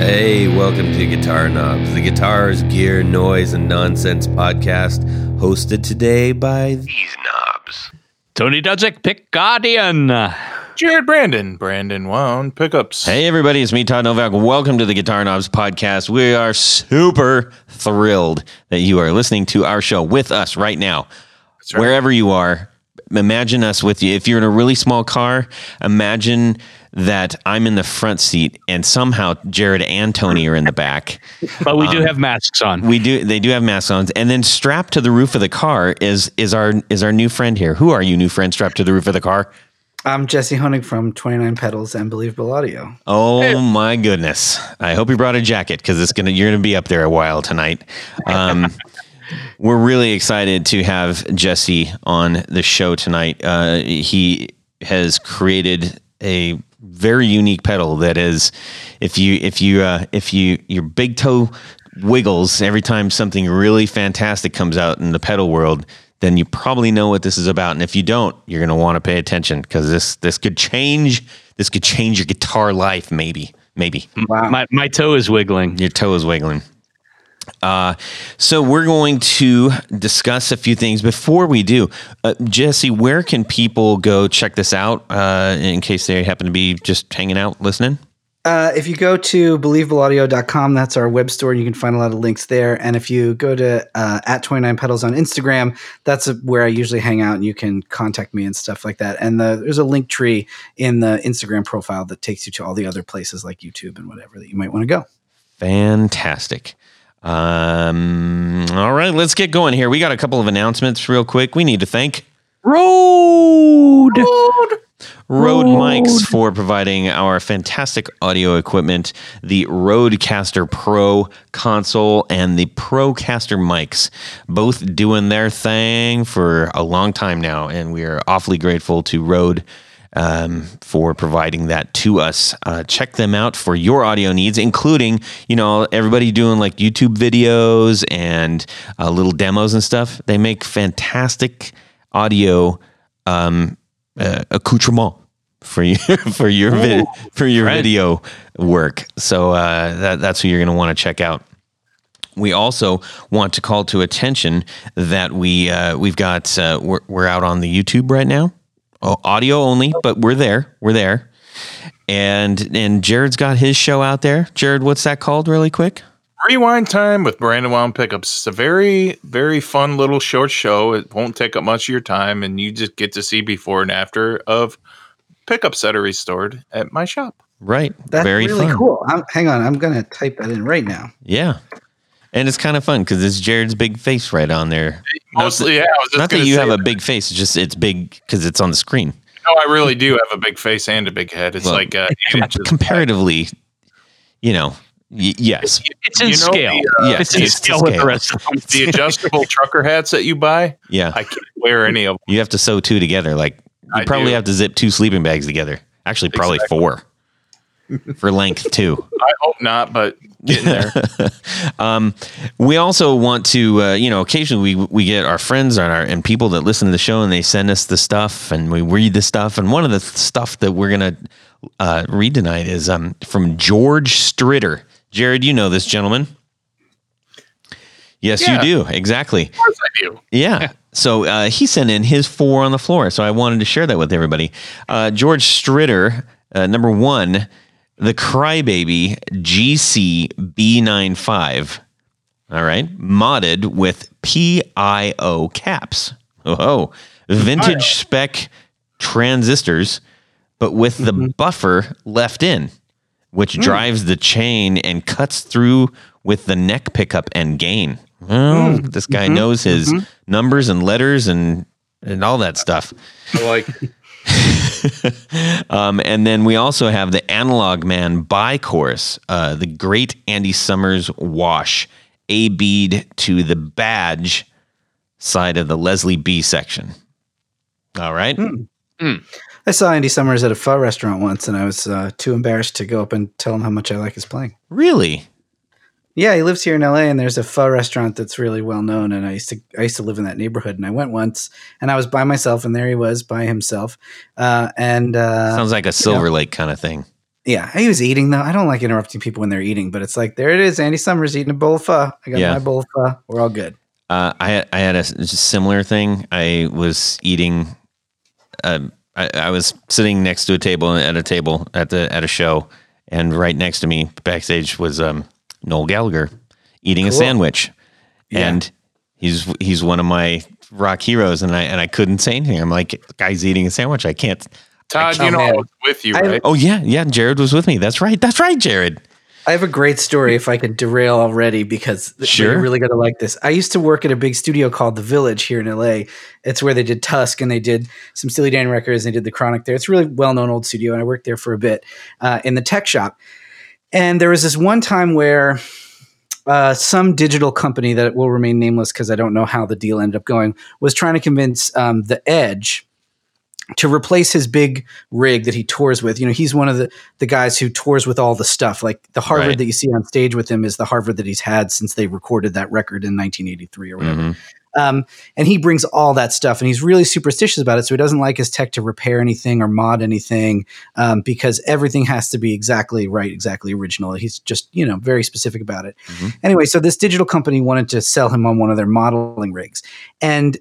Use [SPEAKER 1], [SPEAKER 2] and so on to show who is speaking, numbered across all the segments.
[SPEAKER 1] Hey, welcome to Guitar Knobs, the guitars, gear, noise, and nonsense podcast, hosted today by these knobs.
[SPEAKER 2] Tony Dudzik, Pick Guardian.
[SPEAKER 3] Jared Brandon, Brandon Wound, pickups.
[SPEAKER 4] Hey, everybody, it's me, Todd Novak. Welcome to the Guitar Knobs podcast. We are super thrilled that you are listening to our show with us right now.
[SPEAKER 3] right.
[SPEAKER 4] Wherever you are, imagine us with you. If you're in a really small car, imagine that I'm in the front seat and somehow Jared and Tony are in the back.
[SPEAKER 2] But we do have masks on.
[SPEAKER 4] We do they do have masks on. And then strapped to the roof of the car is is our is our new friend here. Who are you, new friend, strapped to the roof of the car?
[SPEAKER 5] I'm Jesse Honig from 29 Pedals and Believable Audio.
[SPEAKER 4] Oh my goodness! I hope you brought a jacket because it's gonna you're gonna be up there a while tonight. Um, we're really excited to have Jesse on the show tonight. Uh, he has created a very unique pedal that is, if you if you uh, if you your big toe wiggles every time something really fantastic comes out in the pedal world. Then you probably know what this is about, and if you don't, you're going to want to pay attention because this this could change this could change your guitar life. Maybe, maybe
[SPEAKER 5] Wow.
[SPEAKER 2] My, my toe is wiggling.
[SPEAKER 4] your toe is wiggling. Uh, so we're going to discuss a few things. Before we do, uh, Jesse, where can people go check this out uh, in case they happen to be just hanging out listening?
[SPEAKER 5] Uh, if you go to believableaudio.com, that's our web store, and you can find a lot of links there. And if you go to uh, at 29 pedals on Instagram, that's where I usually hang out, and you can contact me and stuff like that. And the, there's a link tree in the Instagram profile that takes you to all the other places like YouTube and whatever that you might want to go.
[SPEAKER 4] Fantastic. Um, all right, let's get going here. We got a couple of announcements real quick. We need to thank
[SPEAKER 2] Road.
[SPEAKER 4] Rode Mics for providing our fantastic audio equipment, the Rodecaster Pro console and the Procaster mics, both doing their thing for a long time now, and we are awfully grateful to Rode um, for providing that to us. Uh, check them out for your audio needs, including you know everybody doing like YouTube videos and uh, little demos and stuff. They make fantastic audio um, uh, accoutrement for you for your vid- for your
[SPEAKER 2] right.
[SPEAKER 4] video work. So uh, that, that's who you're going to want to check out. We also want to call to attention that we uh, we've got uh, we're, we're out on the YouTube right now, Oh, audio only, but we're there. We're there, and and Jared's got his show out there. Jared, what's that called, really quick?
[SPEAKER 3] Rewind time with Brandon Wound pickups. It's a very, very fun little short show. It won't take up much of your time, and you just get to see before and after of pickups that are restored at my shop.
[SPEAKER 4] Right,
[SPEAKER 5] That's
[SPEAKER 4] very
[SPEAKER 5] really
[SPEAKER 4] fun.
[SPEAKER 5] cool. I'm, hang on, I'm going to type that in right now.
[SPEAKER 4] Yeah, and it's kind of fun because it's Jared's big face right on there.
[SPEAKER 3] Mostly, yeah. I was just
[SPEAKER 4] Not that you
[SPEAKER 3] say
[SPEAKER 4] have a big face; it's just it's big because it's on the screen.
[SPEAKER 3] No, I really do have a big face and a big head. It's
[SPEAKER 4] Well,
[SPEAKER 3] like uh, eight
[SPEAKER 4] Com- comparatively, you know, y- yes,
[SPEAKER 2] It's in
[SPEAKER 3] You know
[SPEAKER 2] scale.
[SPEAKER 3] the, uh,
[SPEAKER 4] yes,
[SPEAKER 2] it's in
[SPEAKER 4] it's to
[SPEAKER 2] scale with the rest of them.
[SPEAKER 3] the adjustable trucker hats that you buy.
[SPEAKER 4] yeah.
[SPEAKER 3] I can't wear any of them.
[SPEAKER 4] you have to sew two together. Like you
[SPEAKER 3] I
[SPEAKER 4] probably
[SPEAKER 3] do.
[SPEAKER 4] have to zip two sleeping bags together. Actually, probably
[SPEAKER 3] Exactly.
[SPEAKER 4] four for length too.
[SPEAKER 3] I hope not, but getting there.
[SPEAKER 4] Um, we also want to, uh, you know, occasionally we we get our friends and our and people that listen to the show and they send us the stuff and we read the stuff. And one of the stuff that we're gonna uh, read tonight is um, from George Stritter. Jared, you know this gentleman. Yes,
[SPEAKER 3] Yeah.
[SPEAKER 4] you do. Exactly.
[SPEAKER 3] Of course I do.
[SPEAKER 4] Yeah. So uh, he sent in his four on the floor. So I wanted to share that with everybody. Uh, George Stritter, uh, number one, the Crybaby GCB95. All right. Modded with PIO caps. Oh, vintage spec transistors, but with the mm-hmm. buffer left in, which mm. drives the chain and cuts through with the neck pickup and gain. Well, mm. this guy mm-hmm. knows his mm-hmm. numbers and letters and and all that stuff.
[SPEAKER 3] I like
[SPEAKER 4] Um, and then we also have the Analog Man Bi-Chorus, uh, the great Andy Summers wash, A bead to the badge side of the Leslie B section. All right.
[SPEAKER 5] I saw Andy Summers at a pho restaurant once, and I was uh, too embarrassed to go up and tell him how much I like his playing.
[SPEAKER 4] Really?
[SPEAKER 5] Yeah, he lives here in LA, and there's a pho restaurant that's really well known. And I used to I used to live in that neighborhood, and I went once, and I was by myself, and there he was by himself. Uh, and uh,
[SPEAKER 4] Sounds like a Silver Lake kind of thing.
[SPEAKER 5] Yeah, he was eating though. I don't like interrupting people when they're eating, but it's like there it is. Andy Summers eating a bowl of pho. I got
[SPEAKER 4] Yeah.
[SPEAKER 5] my bowl of pho. We're all good.
[SPEAKER 4] Uh, I had, I had a similar thing. I was eating. Um, I, I was sitting next to a table at a table at the at a show, and right next to me backstage was um, Noel Gallagher eating a sandwich,
[SPEAKER 5] Yeah.
[SPEAKER 4] and he's he's one of my rock heroes, and I and I couldn't say anything. I'm like, guy's eating a sandwich. I can't.
[SPEAKER 3] Todd,
[SPEAKER 5] Oh,
[SPEAKER 3] you know I was with you,
[SPEAKER 5] I-
[SPEAKER 3] right?
[SPEAKER 4] Oh yeah, yeah. Jared was with me. That's right. That's right, Jared.
[SPEAKER 5] I have a great story if I could derail already because
[SPEAKER 4] Sure.
[SPEAKER 5] you're really going to like this. I used to work at a big studio called The Village here in LA. It's where they did Tusk and they did some Steely Dan records and they did The Chronic there. It's a really well known old studio and I worked there for a bit uh, in the tech shop. And there was this one time where uh, some digital company that will remain nameless because I don't know how the deal ended up going was trying to convince um, The Edge to replace his big rig that he tours with. You know, he's one of the the guys who tours with all the stuff. Like the Harvard
[SPEAKER 4] Right.
[SPEAKER 5] that you see on stage with him is the Harvard that he's had since they recorded that record in 1983 or whatever.
[SPEAKER 4] Mhm.
[SPEAKER 5] Um, and he brings all that stuff, and he's really superstitious about it. So he doesn't like his tech to repair anything or mod anything um, because everything has to be exactly right, exactly original. He's just you know very specific about it.
[SPEAKER 4] Mhm.
[SPEAKER 5] Anyway, so this digital company wanted to sell him on one of their modeling rigs, and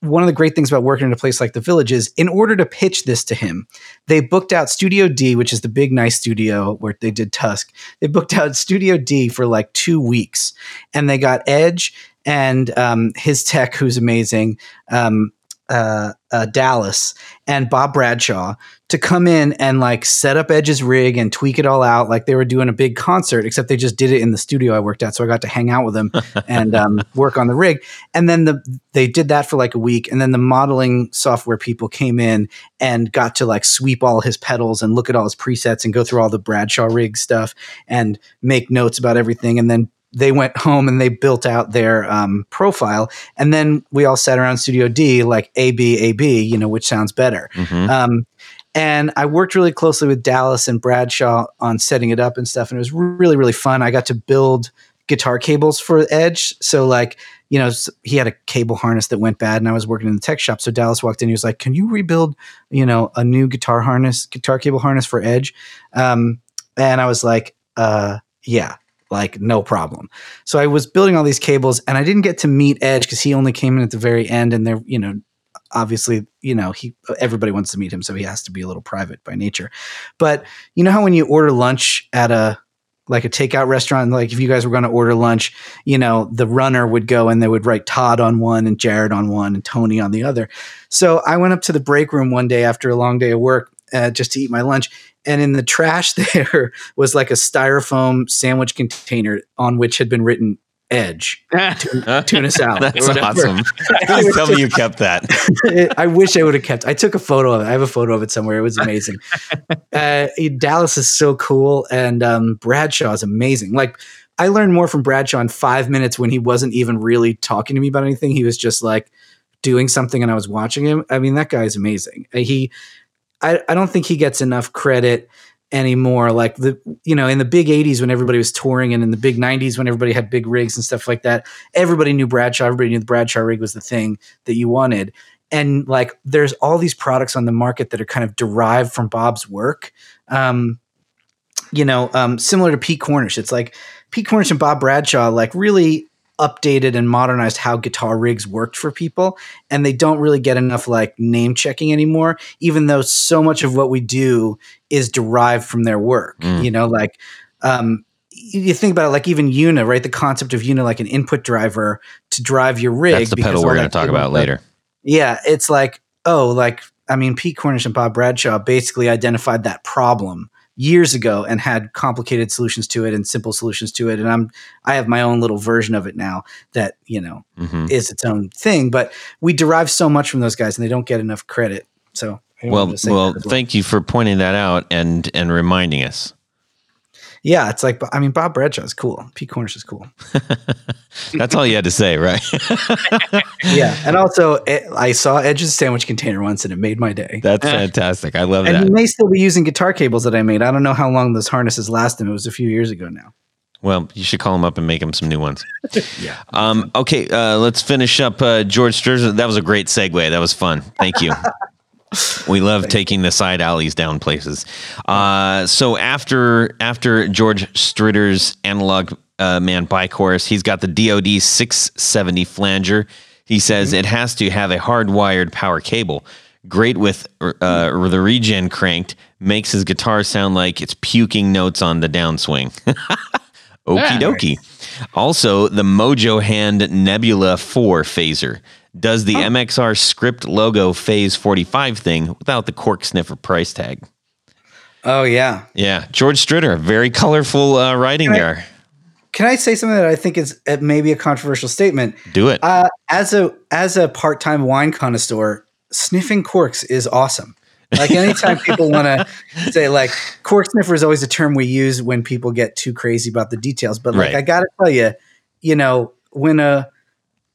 [SPEAKER 5] one of the great things about working in a place like the Village is, in order to pitch this to him, they booked out Studio D, which is the big nice studio where they did Tusk. They booked out Studio D for like two weeks, and they got Edge and um, his tech, who's amazing, um, uh, uh, Dallas, and Bob Bradshaw to come in and like set up Edge's rig and tweak it all out, like they were doing a big concert. Except they just did it in the studio I worked at, so I got to hang out with them and um, work on the rig. And then the they did that for like a week, and then the modeling software people came in and got to like sweep all his pedals and look at all his presets and go through all the Bradshaw rig stuff and make notes about everything, and then they went home and they built out their um, profile, and then we all sat around Studio D like A B A B, you know, which sounds better.
[SPEAKER 4] Mhm.
[SPEAKER 5] Um, and I worked really closely with Dallas and Bradshaw on setting it up and stuff, and it was really really fun. I got to build guitar cables for Edge, so like you know he had a cable harness that went bad, and I was working in the tech shop. So Dallas walked in, he was like, "Can you rebuild you know a new guitar harness, guitar cable harness for Edge?" Um, and I was like, uh, "Yeah." Like no problem. So I was building all these cables, and I didn't get to meet Edge because he only came in at the very end, and they're you know obviously you know he everybody wants to meet him so he has to be a little private by nature but you know how when you order lunch at a like a takeout restaurant like if you guys were going to order lunch you know the runner would go and they would write todd on one and jared on one and tony on the other so i went up to the break room one day after a long day of work uh, just to eat my lunch and in the trash there was like a styrofoam sandwich container on which had been written edge tuna salad or
[SPEAKER 4] That's awesome. Please tell me you kept that.
[SPEAKER 5] I wish I would have kept. I took a photo of it. I have a photo of it somewhere. It was amazing. uh, Dallas is so cool, and um, Bradshaw is amazing. Like I learned more from Bradshaw in five minutes when he wasn't even really talking to me about anything. He was just like doing something, and I was watching him. I mean, that guy is amazing. Uh, He, I, I don't think he gets enough credit anymore. Like the, you know, in the big '80s when everybody was touring, and in the big '90s when everybody had big rigs and stuff like that, everybody knew Bradshaw. Everybody knew the Bradshaw rig was the thing that you wanted. And like, there's all these products on the market that are kind of derived from Bob's work. Um, you know, um, similar to Pete Cornish. It's like Pete Cornish and Bob Bradshaw like really updated and modernized how guitar rigs worked for people and they don't really get enough like name checking anymore even though so much of what we do is derived from their work
[SPEAKER 4] Mm.
[SPEAKER 5] you know like um you think about it like even EUNA, right? The concept of EUNA like an input driver to drive your rig.
[SPEAKER 4] That's the pedal we're going to talk about later.
[SPEAKER 5] yeah, it's like, oh, like I mean, Pete Cornish and Bob Bradshaw basically identified that problem years ago and had complicated solutions to it and simple solutions to it. And I'm I have my own little version of it now that, you know,
[SPEAKER 4] hmm
[SPEAKER 5] is its own thing. But we derive so much from those guys and they don't get enough credit. So
[SPEAKER 4] Well,
[SPEAKER 5] say
[SPEAKER 4] well, thank you for pointing that out and and reminding us.
[SPEAKER 5] Yeah, it's like I mean Bob Bradshaw is cool. Pete Cornish is cool.
[SPEAKER 4] That's all you had to say, right?
[SPEAKER 5] Yeah. And also eh, I saw Edge's sandwich container once and it made my day.
[SPEAKER 4] That's fantastic. I love that.
[SPEAKER 5] and he may still be using guitar cables that I made. I don't know how long those harnesses last him. It was a few years ago now.
[SPEAKER 4] Well, you should call him up and make him some new ones.
[SPEAKER 5] Yeah.
[SPEAKER 4] Um, okay, uh, let's finish up. Uh, George Sturgeon. That was a great segue. That was fun. Thank you. We love taking the side alleys down places. Uh, so after after George Stritter's analog uh, man Bi-Chorus, he's got the DoD 670 flanger. He says it has to have a hardwired power cable. Great with uh, the regen cranked, makes his guitar sound like it's puking notes on the downswing. Okie dokie. Also, the Mojo Hand Nebula 4 phaser does the MXR script logo phase 45 thing without the cork sniffer price tag.
[SPEAKER 5] Oh yeah.
[SPEAKER 4] Yeah, George Stritter, very colorful uh, writing
[SPEAKER 5] Can I-
[SPEAKER 4] there.
[SPEAKER 5] Can I say something that I think is uh, maybe a controversial statement?
[SPEAKER 4] Do it.
[SPEAKER 5] Uh, as a as a part time wine connoisseur, sniffing corks is awesome. Like anytime people want to say like cork sniffer is always a term we use when people get too crazy about the details. But like
[SPEAKER 4] Right.
[SPEAKER 5] I got to tell you, you know when a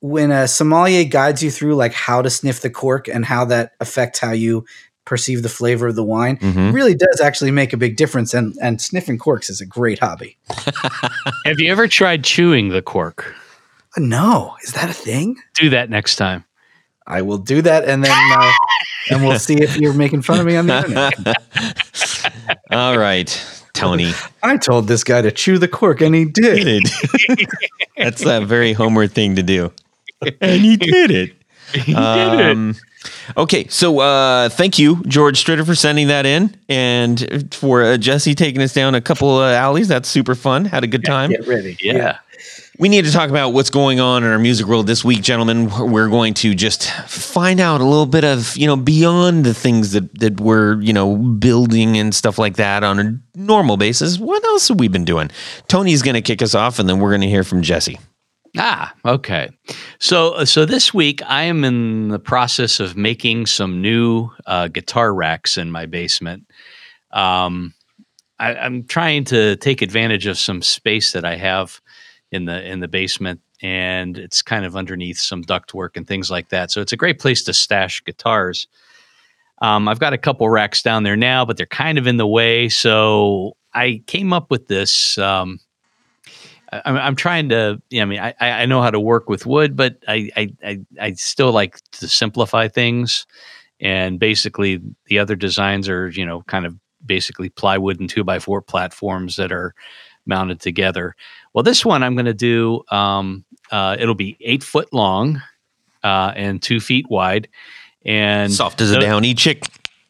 [SPEAKER 5] when a sommelier guides you through like how to sniff the cork and how that affects how you perceive the flavor of the wine,
[SPEAKER 4] Mhm.
[SPEAKER 5] really does actually make a big difference. And and sniffing corks is a great hobby.
[SPEAKER 2] Have you ever tried chewing the cork?
[SPEAKER 5] No, is that a thing?
[SPEAKER 2] Do that next time.
[SPEAKER 5] I will do that, and then uh, and we'll see if you're making fun of me on the internet.
[SPEAKER 4] All right, Tony.
[SPEAKER 5] I told this guy to chew the cork, and he did.
[SPEAKER 4] did. That's a very Homer thing to do. And he did it. He Um, okay, so uh, thank you, George Stritter, for sending that in, and for uh, Jesse taking us down a couple of alleys. That's super fun. Had a good time.
[SPEAKER 5] Get ready.
[SPEAKER 2] Yeah.
[SPEAKER 4] We need to talk about what's going on in our music world this week, gentlemen. We're going to just find out a little bit of, you know, beyond the things that, that we're, you know, building and stuff like that on a normal basis. What else have we been doing? Tony's going to kick us off, and then we're going to hear from Jesse.
[SPEAKER 2] Ah, okay. So, so this week I am in the process of making some new uh, guitar racks in my basement. Um, I, I'm trying to take advantage of some space that I have in the in the basement, and it's kind of underneath some ductwork and things like that. So it's a great place to stash guitars. Um, I've got a couple racks down there now, but they're kind of in the way. So I came up with this. Um, I'm, I'm trying to. Yeah, I mean, I, I know how to work with wood, but I, I I I still like to simplify things. And basically, the other designs are you know kind of basically plywood and two by four platforms that are mounted together. Well, this one I'm going to do. Um, uh, it'll be eight foot long uh, and two feet wide, and
[SPEAKER 4] Soft as a downy chick.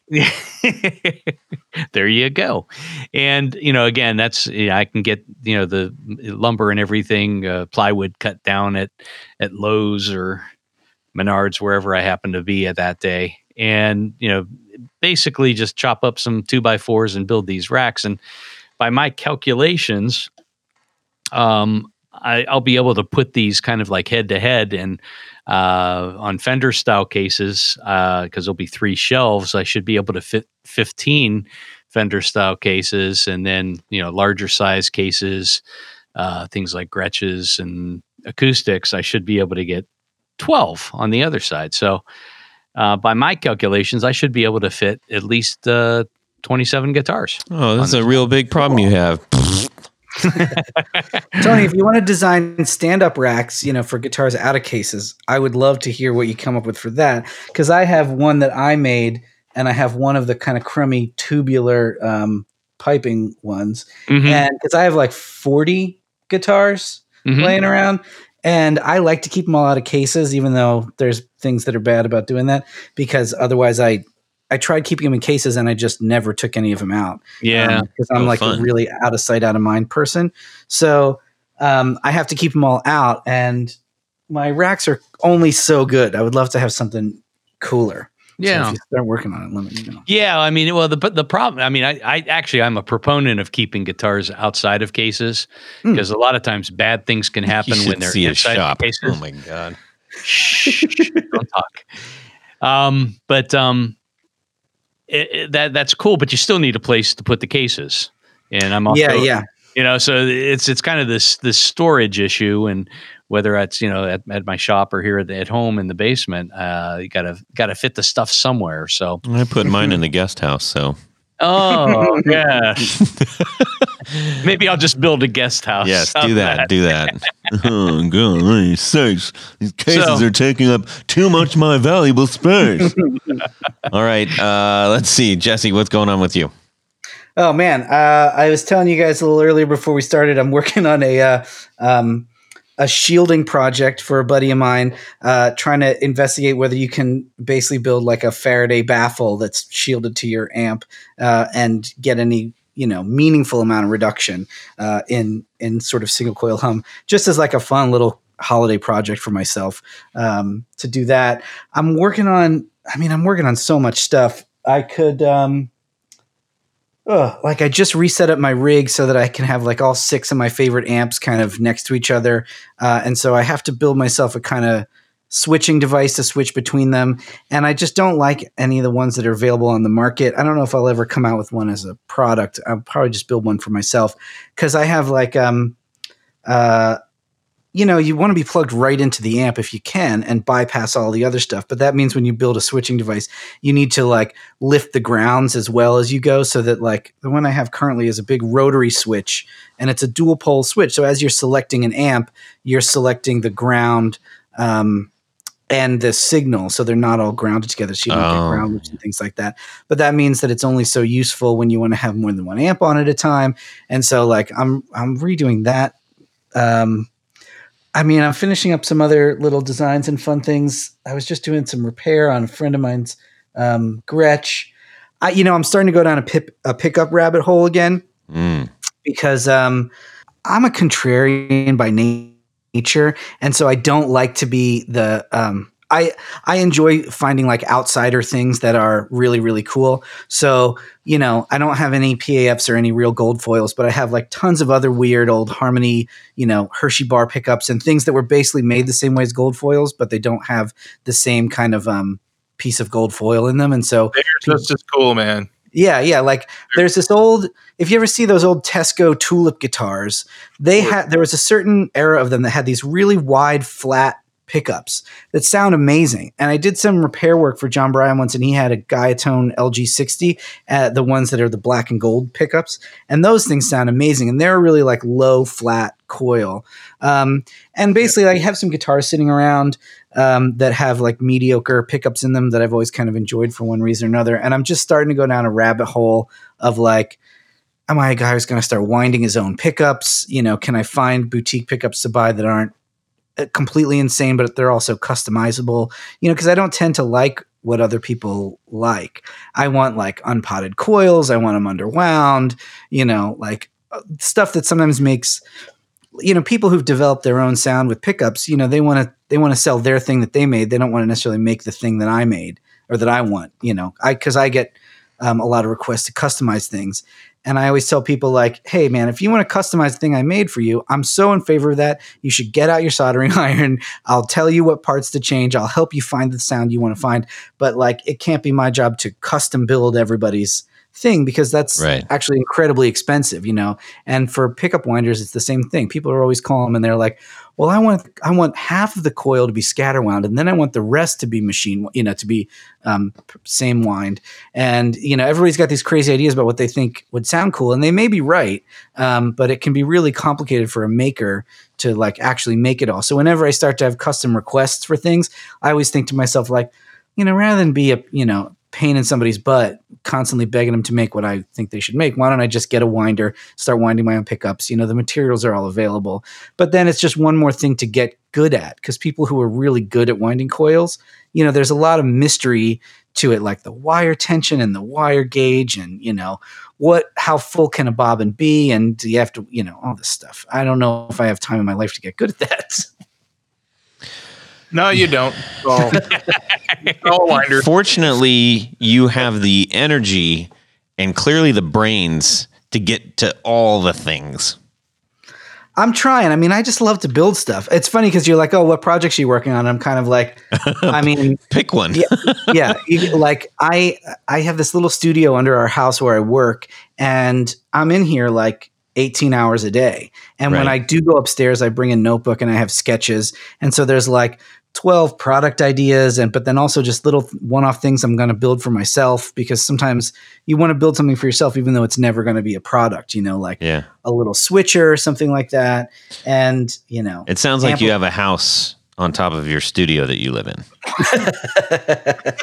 [SPEAKER 2] there you go. And you know, again, that's yeah, I can get you know the lumber and everything, uh, plywood cut down at at Lowe's or Menards, wherever I happen to be at that day, and you know, basically just chop up some two by fours and build these racks. And by my calculations, um, I, I'll be able to put these kind of like head to head and uh, on Fender style cases because there'll be three shelves. I should be able to fit 15 Fender style cases and then, you know, larger size cases, uh, things like Gretches and acoustics. I should be able to get 12 on the other side. So, uh, by my calculations, I should be able to fit at least uh, 27 guitars.
[SPEAKER 4] Oh, that's a real big problem you have.
[SPEAKER 5] Tony, if you want to design stand-up racks, you know, for guitars out of cases, I would love to hear what you come up with for that. Because I have one that I made, and I have one of the kind of crummy tubular um, piping ones,
[SPEAKER 2] Mhm.
[SPEAKER 5] and because I have like forty guitars
[SPEAKER 2] Mhm.
[SPEAKER 5] laying around, and I like to keep them all out of cases, even though there's things that are bad about doing that. Because otherwise, I I tried keeping them in cases, and I just never took any of them out
[SPEAKER 2] Yeah.
[SPEAKER 5] because I'm
[SPEAKER 4] Oh,
[SPEAKER 5] like
[SPEAKER 4] fun.
[SPEAKER 5] a really out of sight, out of mind person. So um, I have to keep them all out, and my racks are only so good. I would love to have something cooler. So
[SPEAKER 2] yeah.
[SPEAKER 5] if you start working on it, let me know.
[SPEAKER 2] Yeah, I mean, well, the but the problem, I mean, I, I actually I'm a proponent of keeping guitars outside of cases
[SPEAKER 5] Hmm.
[SPEAKER 2] because a lot of times bad things can happen when they're inside
[SPEAKER 4] shop.
[SPEAKER 2] cases.
[SPEAKER 4] Oh my god.
[SPEAKER 2] Shh, don't talk. Um, but um, it, it- that that's cool, but you still need a place to put the cases. And I'm also,
[SPEAKER 5] yeah, yeah.
[SPEAKER 2] you know, so it's it's kind of this this storage issue, and whether it's you know at, at my shop or here at, at home in the basement, uh, you gotta gotta fit the stuff somewhere. So
[SPEAKER 4] I put mine in the guest house, so
[SPEAKER 2] Oh yeah. Maybe I'll just build a guest house.
[SPEAKER 4] Yes, do that, do that. oh god, these sakes. These cases
[SPEAKER 2] So-
[SPEAKER 4] are taking up too much of my valuable space. All right, uh, let's see, Jesse, what's going on with you?
[SPEAKER 5] Oh man, uh, I was telling you guys a little earlier before we started. I'm working on a uh, um, a shielding project for a buddy of mine, uh, trying to investigate whether you can basically build like a Faraday baffle that's shielded to your amp uh, and get any you know meaningful amount of reduction uh, in in sort of single coil hum, just as like a fun little holiday project for myself um, to do that. I'm working on. I mean, I'm working on so much stuff. I could. Um, Ugh, like I just reset up my rig so that I can have like all six of my favorite amps kind of next to each other, uh, and so I have to build myself a kind of switching device to switch between them. And I just don't like any of the ones that are available on the market. I don't know if I'll ever come out with one as a product. I'll probably just build one for myself because I have like um uh you know, you want to be plugged right into the amp if you can and bypass all the other stuff. But that means when you build a switching device, you need to like lift the grounds as well as you go so that like the one I have currently is a big rotary switch and it's a dual pole switch. So as you're selecting an amp, you're selecting the ground um, and the signal. So they're not all grounded together. So you don't
[SPEAKER 4] Oh.
[SPEAKER 5] get ground loops and things like that. But that means that it's only so useful when you want to have more than one amp on at a time. And so like I'm I'm redoing that. Um, I mean, I'm finishing up some other little designs and fun things. I was just doing some repair on a friend of mine's um, Gretsch. I, you know, I'm starting to go down a, pip, a pickup rabbit hole again
[SPEAKER 4] Mm.
[SPEAKER 5] because um, I'm a contrarian by nature, and so I don't like to be the. Um, I I enjoy finding like outsider things that are really really cool. So you know, I don't have any PAFs or any real gold foils, but I have like tons of other weird old Harmony, you know, Hershey bar pickups and things that were basically made the same way as gold foils, but they don't have the same kind of um, piece of gold foil in them, and so
[SPEAKER 3] They're just as cool, man.
[SPEAKER 5] yeah, yeah. Like there's this old. If you ever see those old Teisco tulip guitars, they had there was a certain era of them that had these really wide, flat pickups that sound amazing. And I did some repair work for John Bryan once, and he had a Guyatone LG60, uh, the ones that are the black and gold pickups, and those things sound amazing. And they're really like low, flat coil. Um, and basically, I have some guitars sitting around um, that have like mediocre pickups in them that I've always kind of enjoyed for one reason or another. And I'm just starting to go down a rabbit hole of like, am I a guy who's going to start winding his own pickups? You know, can I find boutique pickups to buy that aren't completely insane, but they're also customizable? You know, because I don't tend to like what other people like. I want like unpotted coils. I want them underwound. You know, like uh, stuff that sometimes makes you know people who've developed their own sound with pickups you know they want to they want to sell their thing that they made they don't want to necessarily make the thing that i made or that i want you know i because i get um, a lot of requests to customize things and i always tell people like hey man if you want to customize the thing i made for you i'm so in favor of that. You should get out your soldering iron. I'll tell you what parts to change. I'll help you find the sound you want to find. But like it can't be my job to custom build everybody's thing because that's
[SPEAKER 4] Right.
[SPEAKER 5] actually incredibly expensive you know? And for pickup winders it's the same thing. People are always calling them and they're like well i want i want half of the coil to be scatter wound and then i want the rest to be machine you know to be um, same wind. And you know everybody's got these crazy ideas about what they think would sound cool and they may be right um, but it can be really complicated for a maker to like actually make it all. So whenever i start to have custom requests for things i always think to myself like you know rather than be a you know pain in somebody's butt constantly begging them to make what I think they should make. Why don't I just get a winder, start winding my own pickups? You know, the materials are all available. But then it's just one more thing to get good at because people who are really good at winding coils, you know, there's a lot of mystery to it, like the wire tension and the wire gauge, and you know, what how full can a bobbin be, and do you have to, you know, all this stuff. I don't know if I have time in my life to get good at that.
[SPEAKER 3] No, you don't. Winder.
[SPEAKER 4] Fortunately, you have the energy and clearly the brains to get to all the things.
[SPEAKER 5] I'm trying. I mean, I just love to build stuff. It's funny because you're like, oh, what projects are you working on? I'm kind of like, I mean,
[SPEAKER 4] Pick one.
[SPEAKER 5] yeah, yeah. Like I, I have this little studio under our house where I work, and I'm in here like 18 hours a day. And when I do go upstairs, I bring a notebook and I have sketches. And so there's like 12 product ideas and but then also just little one-off things i'm going to build for myself because sometimes you want to build something for yourself even though it's never going to be a product you know like
[SPEAKER 4] Yeah.
[SPEAKER 5] a little switcher or something like that and you know
[SPEAKER 4] It sounds like
[SPEAKER 5] Ample-
[SPEAKER 4] you have a house on top of your studio that you live in.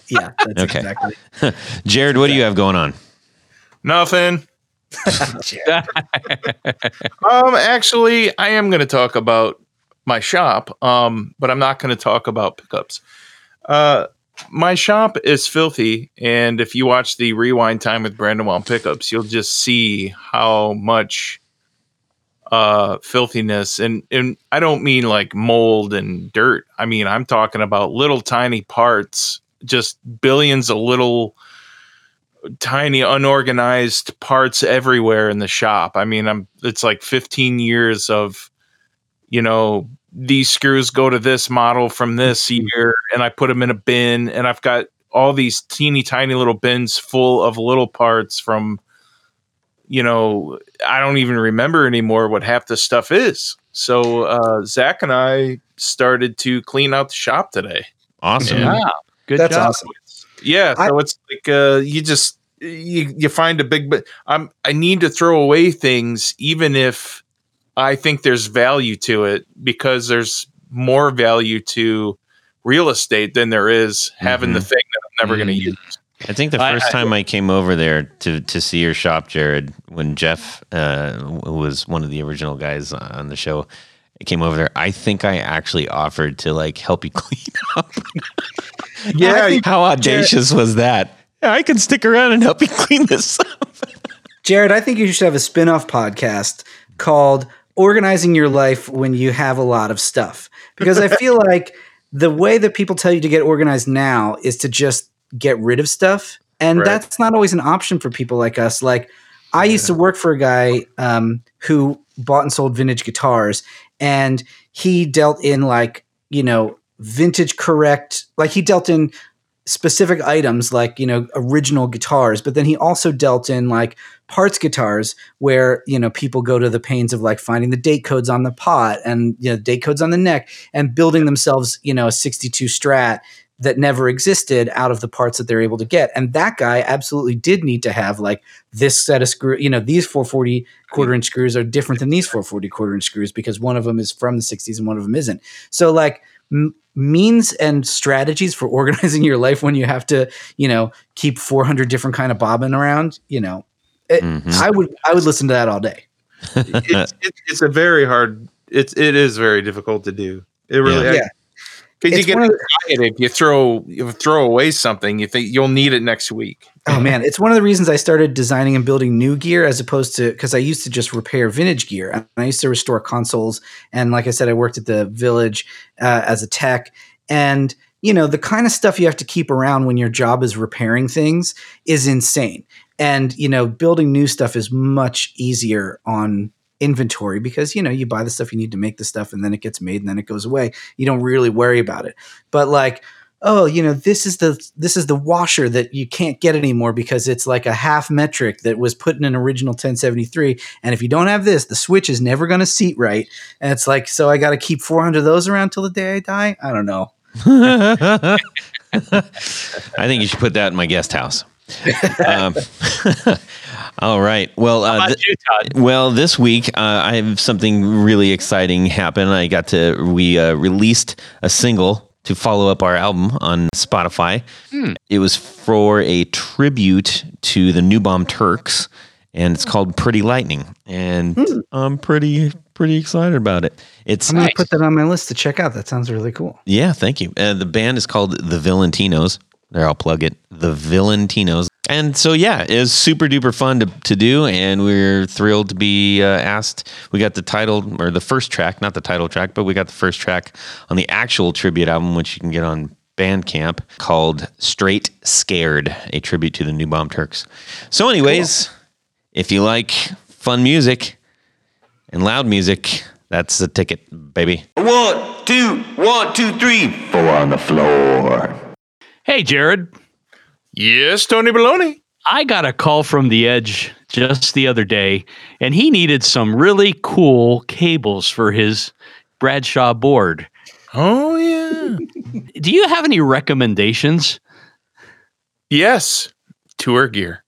[SPEAKER 5] yeah that's
[SPEAKER 4] Okay.
[SPEAKER 5] exactly
[SPEAKER 4] Jared, what do you have going on?
[SPEAKER 3] Nothing. Um, actually, I am going to talk about my shop. Um, but I'm not going to talk about pickups. Uh, my shop is filthy, and if you watch the rewind time with Brandon Wound pickups, you'll just see how much uh filthiness and and I don't mean like mold and dirt. I mean I'm talking about little tiny parts, just billions of little tiny unorganized parts everywhere in the shop. I mean, I'm it's like 15 years of you know, these screws go to this model from this year and I put them in a bin and I've got all these teeny tiny little bins full of little parts from you know, I don't even remember anymore what half the stuff is. So uh Zach and I started to clean out the shop today.
[SPEAKER 4] Awesome.
[SPEAKER 3] Yeah.
[SPEAKER 2] Wow. Good
[SPEAKER 5] that's
[SPEAKER 2] job.
[SPEAKER 5] awesome
[SPEAKER 3] Yeah, so it's like uh, you just you you find a big but I'm I need to throw away things even if I think there's value to it because there's more value to real estate than there is having the
[SPEAKER 4] Mhm.
[SPEAKER 3] thing that I'm never going to use.
[SPEAKER 4] I think the first
[SPEAKER 2] I-
[SPEAKER 4] time I came over there to to see your shop, Jared, when Jeff, uh, who was one of the original guys on the show, came over there. I think I actually offered to like help you clean up.
[SPEAKER 5] Yeah, think-
[SPEAKER 4] how audacious was that? I can stick around and help you clean this up.
[SPEAKER 5] Jared, I think you should have a spin-off podcast called Organizing Your Life When You Have a Lot of Stuff. Because I feel like the way that people tell you to get organized now is to just get rid of stuff. And
[SPEAKER 3] Right.
[SPEAKER 5] that's not always an option for people like us. Like I used to work for a guy um, who bought and sold vintage guitars, and he dealt in like, you know, vintage correct, like he dealt in specific items like you know original guitars but then he also dealt in like parts guitars where you know people go to the pains of like finding the date codes on the pot and you know date codes on the neck and building themselves you know a 62 strat that never existed out of the parts that they're able to get. And that guy absolutely did need to have like this set of screw you know these 440 quarter inch screws are different than these 440 quarter inch screws because one of them is from the 60s and one of them isn't. So like m- means and strategies for organizing your life when you have to you know keep 400 different kind of bobbin around you know it-
[SPEAKER 4] Mhm.
[SPEAKER 5] i would i would listen to that all day
[SPEAKER 3] it's, it's it's a very hard. It's it is very difficult to do. It really
[SPEAKER 5] Yeah.
[SPEAKER 3] because you get
[SPEAKER 5] one
[SPEAKER 3] excited if you throw you throw away something you think you'll need it next week.
[SPEAKER 5] Oh man. It's one of the reasons i started designing and building new gear as opposed to because i used to just repair vintage gear. And i used to restore consoles. And like i said i worked at the village uh, as a tech. And you know the kind of stuff you have to keep around when your job is repairing things is insane. And you know building new stuff is much easier on inventory because you know you buy the stuff you need to make the stuff and then it gets made and then it goes away. You don't really worry about it. But like oh you know this is the this is the washer that you can't get anymore because it's like a half metric that was put in an original 1073 and if you don't have this the switch is never going to seat right and it's like so i got to keep 400 of those around till the day i die i don't know
[SPEAKER 4] I think you should put that in my guest house. um, all right. Well, uh, th-
[SPEAKER 2] you,
[SPEAKER 4] well, this week uh, I have something really exciting happen. I got to we uh, released a single to follow up our album on Spotify. It was for a tribute to the New Bomb Turks, and it's called "Pretty Lightning," and I'm pretty pretty excited about it. It's
[SPEAKER 5] i'm going to
[SPEAKER 2] Nice.
[SPEAKER 5] put that on my list to check out that sounds really cool
[SPEAKER 4] yeah, thank you. Uh, the band is called the Villentinos. There, I'll plug it. The Villentinos. And so, yeah, it was super duper fun to, to do. And we're thrilled to be uh, asked. We got the title or the first track, not the title track, but we got the first track on the actual tribute album, which you can get on Bandcamp called Straight Scared, a tribute to the New Bomb Turks. So, anyways, if you like fun music and loud music, that's the ticket, baby.
[SPEAKER 1] One, two, one, two, three, four on the floor.
[SPEAKER 2] Hey, Jared.
[SPEAKER 3] Yes, Tony Baloney.
[SPEAKER 2] I got a call from the Edge just the other day, and he needed some really cool cables for his Bradshaw board.
[SPEAKER 3] Oh yeah.
[SPEAKER 2] Do you have any recommendations?
[SPEAKER 3] yes. Tour gear.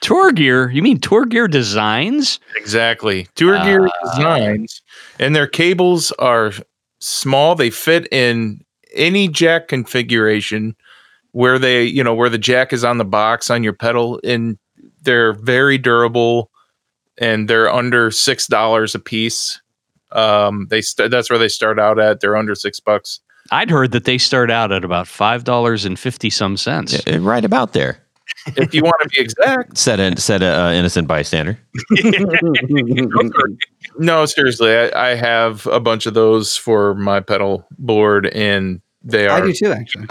[SPEAKER 2] Tour gear? You mean tour gear designs?
[SPEAKER 3] Exactly. Tour gear
[SPEAKER 2] Ah.
[SPEAKER 3] designs and their cables are small. They fit in any jack configuration where they, you know, where the jack is on the box on your pedal and they're very durable and they're under six dollars a piece. Um, they st- that's where they start out at. They're under six bucks.
[SPEAKER 2] I'd heard that they start out at about five dollars and fifty some cents.
[SPEAKER 4] Uh, Right about there.
[SPEAKER 3] If you want to be exact,
[SPEAKER 4] Said a said a uh, innocent bystander.
[SPEAKER 3] no, seriously, I, I have a bunch of those for my pedal board, and they are I
[SPEAKER 5] do too, actually.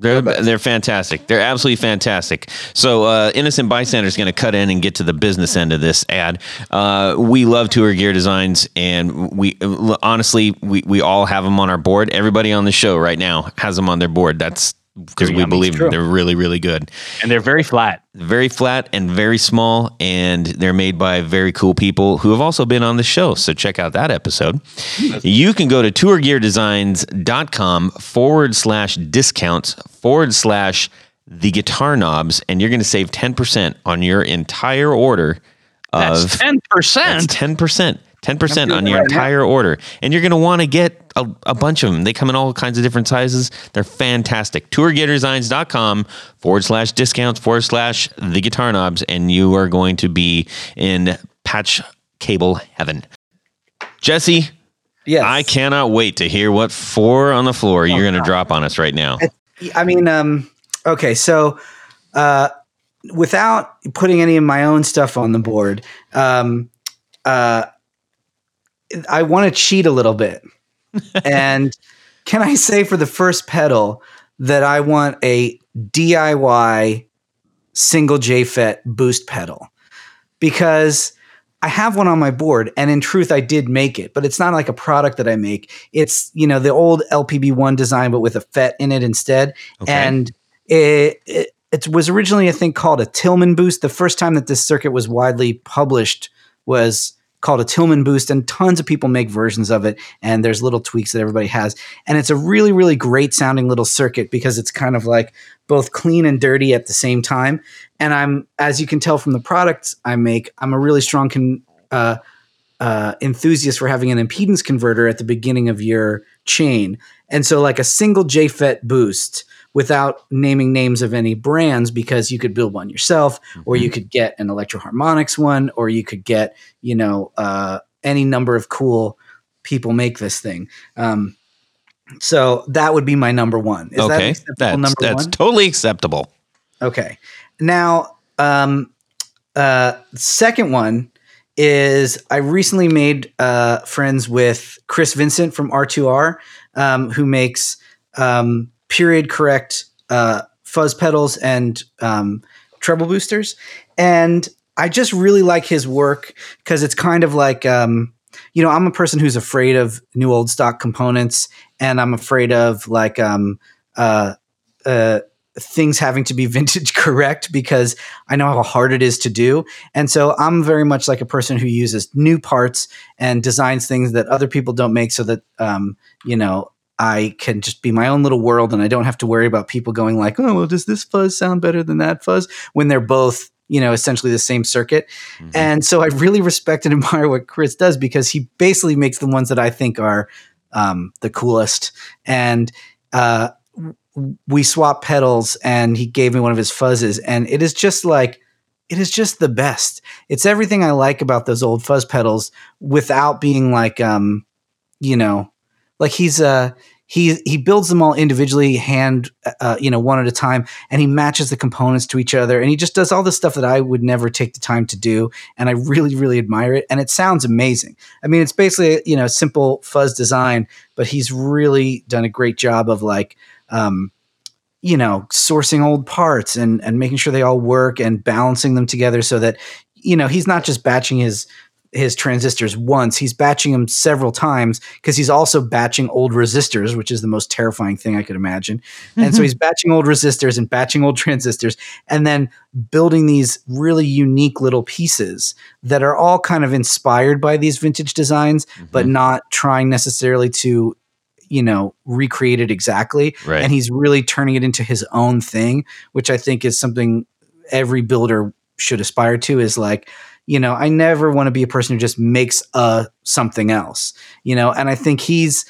[SPEAKER 4] They're they're fantastic. They're absolutely fantastic. So, uh, innocent bystander is going to cut in and get to the business end of this ad. Uh, we love tour gear designs, and we honestly we we all have them on our board. Everybody on the show right now has them on their board. That's because we believe
[SPEAKER 5] True.
[SPEAKER 4] they're really really good.
[SPEAKER 2] And they're very flat.
[SPEAKER 4] Very flat and very small, and they're made by very cool people who have also been on the show. So check out that episode. Mm. You can go to tourgeardesigns.com forward slash discounts forward slash the guitar knobs, and you're going to save 10% on your entire order
[SPEAKER 2] That's
[SPEAKER 4] of that's
[SPEAKER 2] percent.
[SPEAKER 4] 10%. 10%
[SPEAKER 5] I'm
[SPEAKER 4] on your
[SPEAKER 5] right now.
[SPEAKER 4] entire order. And you're going to want to get a, a bunch of them. They come in all kinds of different sizes. They're fantastic. Tourgeardesigns.com forward slash discounts forward slash the guitar knobs. And you are going to be in patch cable heaven. Jesse,
[SPEAKER 5] Yes.
[SPEAKER 4] I cannot wait to hear what four on the floor you're going to drop on us right now.
[SPEAKER 5] I mean, um, okay, so uh, without putting any of my own stuff on the board, um, uh, I want to cheat a little bit. and can I say for the first pedal that I want a DIY single JFET boost pedal? Because I have one on my board, and in truth, I did make it, but it's not like a product that I make. It's you know the old LPB1 design, but with a FET in it instead.
[SPEAKER 4] Okay.
[SPEAKER 5] And it, it it was originally, I think, called a Tillman boost. The first time that this circuit was widely published was called a Tillman boost, and tons of people make versions of it. And there's little tweaks that everybody has, and it's a really, really great sounding little circuit because it's kind of like both clean and dirty at the same time. And I'm, as you can tell from the products I make, I'm a really strong con, uh, uh, enthusiast for having an impedance converter at the beginning of your chain. And so, like a single JFET boost without naming names of any brands, because you could build one yourself, or you could get an Electro Harmonix one, or you could get, you know, uh, any number of cool people make this thing. Um, so that would be my number one. Is that
[SPEAKER 4] okay.
[SPEAKER 5] acceptable
[SPEAKER 4] That's,
[SPEAKER 5] number
[SPEAKER 4] that's
[SPEAKER 5] one?
[SPEAKER 4] totally acceptable.
[SPEAKER 5] Okay. Now, um, uh, second one is I recently made uh, friends with Chris Vincent from R2R, um, who makes um, period correct uh, fuzz pedals and um, treble boosters. And I just really like his work because it's kind of like, um, you know, I'm a person who's afraid of new old stock components and I'm afraid of like, um, uh, uh, things having to be vintage correct because I know how hard it is to do. And so I'm very much like a person who uses new parts and designs things that other people don't make so that, um, you know, I can just be my own little world and I don't have to worry about people going like, oh, well, does this fuzz sound better than that fuzz when they're both, you know, essentially the same circuit.
[SPEAKER 4] Mm-hmm.
[SPEAKER 5] And so I really respect and admire what Chris does because he basically makes the ones that I think are um, the coolest. And uh, we swap pedals, and he gave me one of his fuzzes, and it is just like it is just the best. It's everything I like about those old fuzz pedals without being like, um, you know, like he's uh he he builds them all individually hand uh, you know one at a time and he matches the components to each other and he just does all the stuff that I would never take the time to do and I really really admire it and it sounds amazing. I mean it's basically you know simple fuzz design but he's really done a great job of like um you know sourcing old parts and and making sure they all work and balancing them together so that you know he's not just batching his his transistors once. He's batching them several times because he's also batching old resistors which is the most terrifying thing i could imagine. And so mm-hmm. he's batching old resistors and batching old transistors and then building these really unique little pieces that are all kind of inspired by these vintage designs but mm-hmm. not trying necessarily to you know recreated exactly.
[SPEAKER 4] Right.
[SPEAKER 5] and he's really turning it into his own thing which i think is something every builder should aspire to is like you know i never want to be a person who just makes a something else you know and i think he's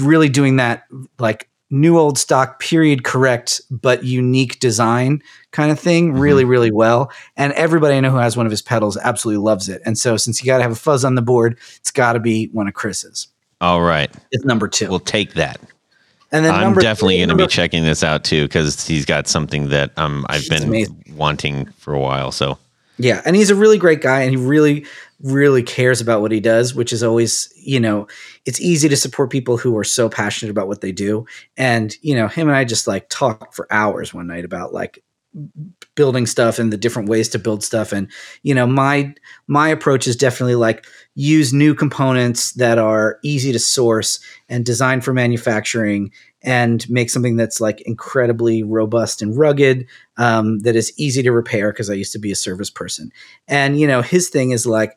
[SPEAKER 5] really doing that like new old stock period correct but unique design kind of thing really really well and everybody i know who has one of his pedals absolutely loves it and so since you got to have a fuzz on the board it's got to be one of chris's
[SPEAKER 4] All right.
[SPEAKER 5] it's number two
[SPEAKER 4] We'll take that.
[SPEAKER 5] and then
[SPEAKER 4] I'm definitely going to be checking this out too because he's got something that um, I've been
[SPEAKER 5] amazing.
[SPEAKER 4] wanting for a while. So
[SPEAKER 5] Yeah, and he's a really great guy, and he really, really cares about what he does, which is always, you know, it's easy to support people who are so passionate about what they do. And you know, him and I just like talked for hours one night about like building stuff and the different ways to build stuff. And you know, my my approach is definitely like use new components that are easy to source and designed for manufacturing and make something that's like incredibly robust and rugged um, that is easy to repair because I used to be a service person. And you know, his thing is like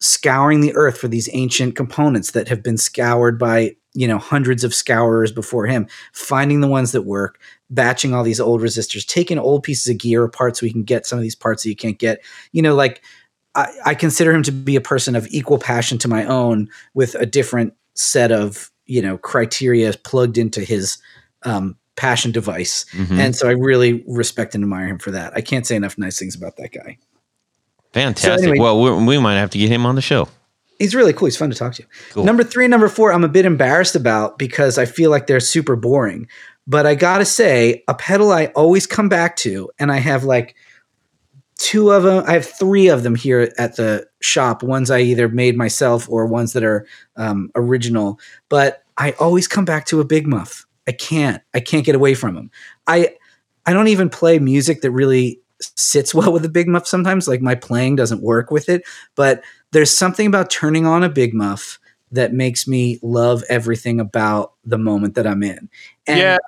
[SPEAKER 5] scouring the earth for these ancient components that have been scoured by you know hundreds of scourers before him, finding the ones that work, batching all these old resistors, taking old pieces of gear apart so we can get some of these parts that you can't get. You know, like I, I consider him to be a person of equal passion to my own, with a different set of you know criteria plugged into his um, passion device.
[SPEAKER 4] mhm.
[SPEAKER 5] And so I really respect and admire him for that. I can't say enough nice things about that guy.
[SPEAKER 4] fantastic.
[SPEAKER 5] anyway-
[SPEAKER 4] well, we, we might have to get him on the show.
[SPEAKER 5] He's really cool. He's fun to talk to.
[SPEAKER 4] Cool.
[SPEAKER 5] Number three and number four, I'm a bit embarrassed about because I feel like they're super boring. But I gotta say, a pedal I always come back to, and I have like two of them. I have three of them here at the shop. Ones I either made myself or ones that are um, original. But I always come back to a Big Muff. I can't. I can't get away from them. I I don't even play music that really sits well with a Big Muff. Sometimes, like my playing doesn't work with it. But there's something about turning on a Big Muff that makes me love everything about the moment that I'm in. And
[SPEAKER 3] yeah,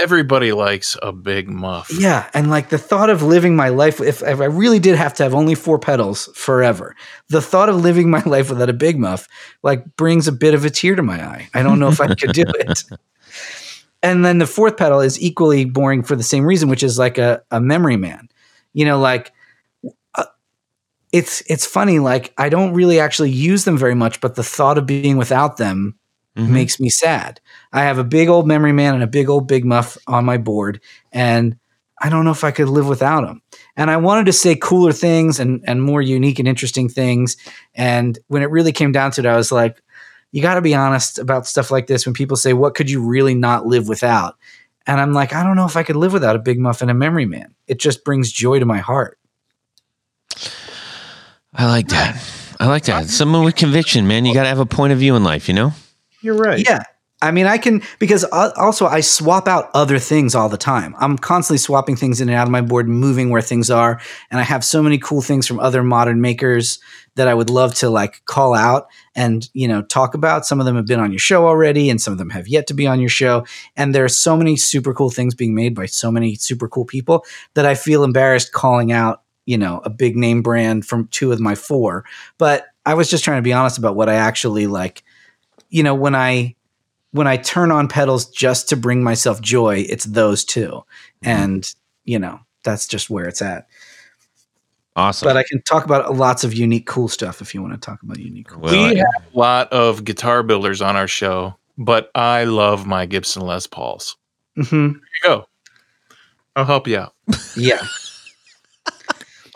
[SPEAKER 3] everybody likes a big muff.
[SPEAKER 5] yeah, and like the thought of living my life if, if I really did have to have only four pedals forever, the thought of living my life without a big muff like brings a bit of a tear to my eye. I don't know if I could do it. And then the fourth pedal is equally boring for the same reason, which is like a, a memory man. You know, like it's it's funny. Like I don't really actually use them very much, but the thought of being without them
[SPEAKER 4] Mhm.
[SPEAKER 5] makes me sad. I have a big old memory man and a big old big muff on my board, and I don't know if I could live without them. And I wanted to say cooler things and and more unique and interesting things. And when it really came down to it, I was like, you got to be honest about stuff like this. When people say, "What could you really not live without?" And I'm like, I don't know if I could live without a big muff and a memory man. It just brings joy to my heart.
[SPEAKER 4] I like that. I like that. Someone with conviction, man. You got to have a point of view in life, you know?
[SPEAKER 3] You're right.
[SPEAKER 5] Yeah. I mean, I can because uh, also I swap out other things all the time. I'm constantly swapping things in and out of my board, moving where things are, and I have so many cool things from other modern makers that I would love to like call out and you know talk about. Some of them have been on your show already, and some of them have yet to be on your show. And there are so many super cool things being made by so many super cool people that I feel embarrassed calling out. You know, a big name brand from two of my four, but I was just trying to be honest about what I actually like. You know, when I when I turn on pedals just to bring myself joy, it's those 2 And, you know, that's just where it's at.
[SPEAKER 4] Awesome.
[SPEAKER 5] But I can talk about lots of unique, cool stuff if you want to talk about unique, cool.
[SPEAKER 4] Well,
[SPEAKER 3] we have a lot of guitar builders on our show, but I love my Gibson Les Pauls.
[SPEAKER 5] Mm-hmm.
[SPEAKER 3] Here you go. I'll help you out.
[SPEAKER 5] Yeah.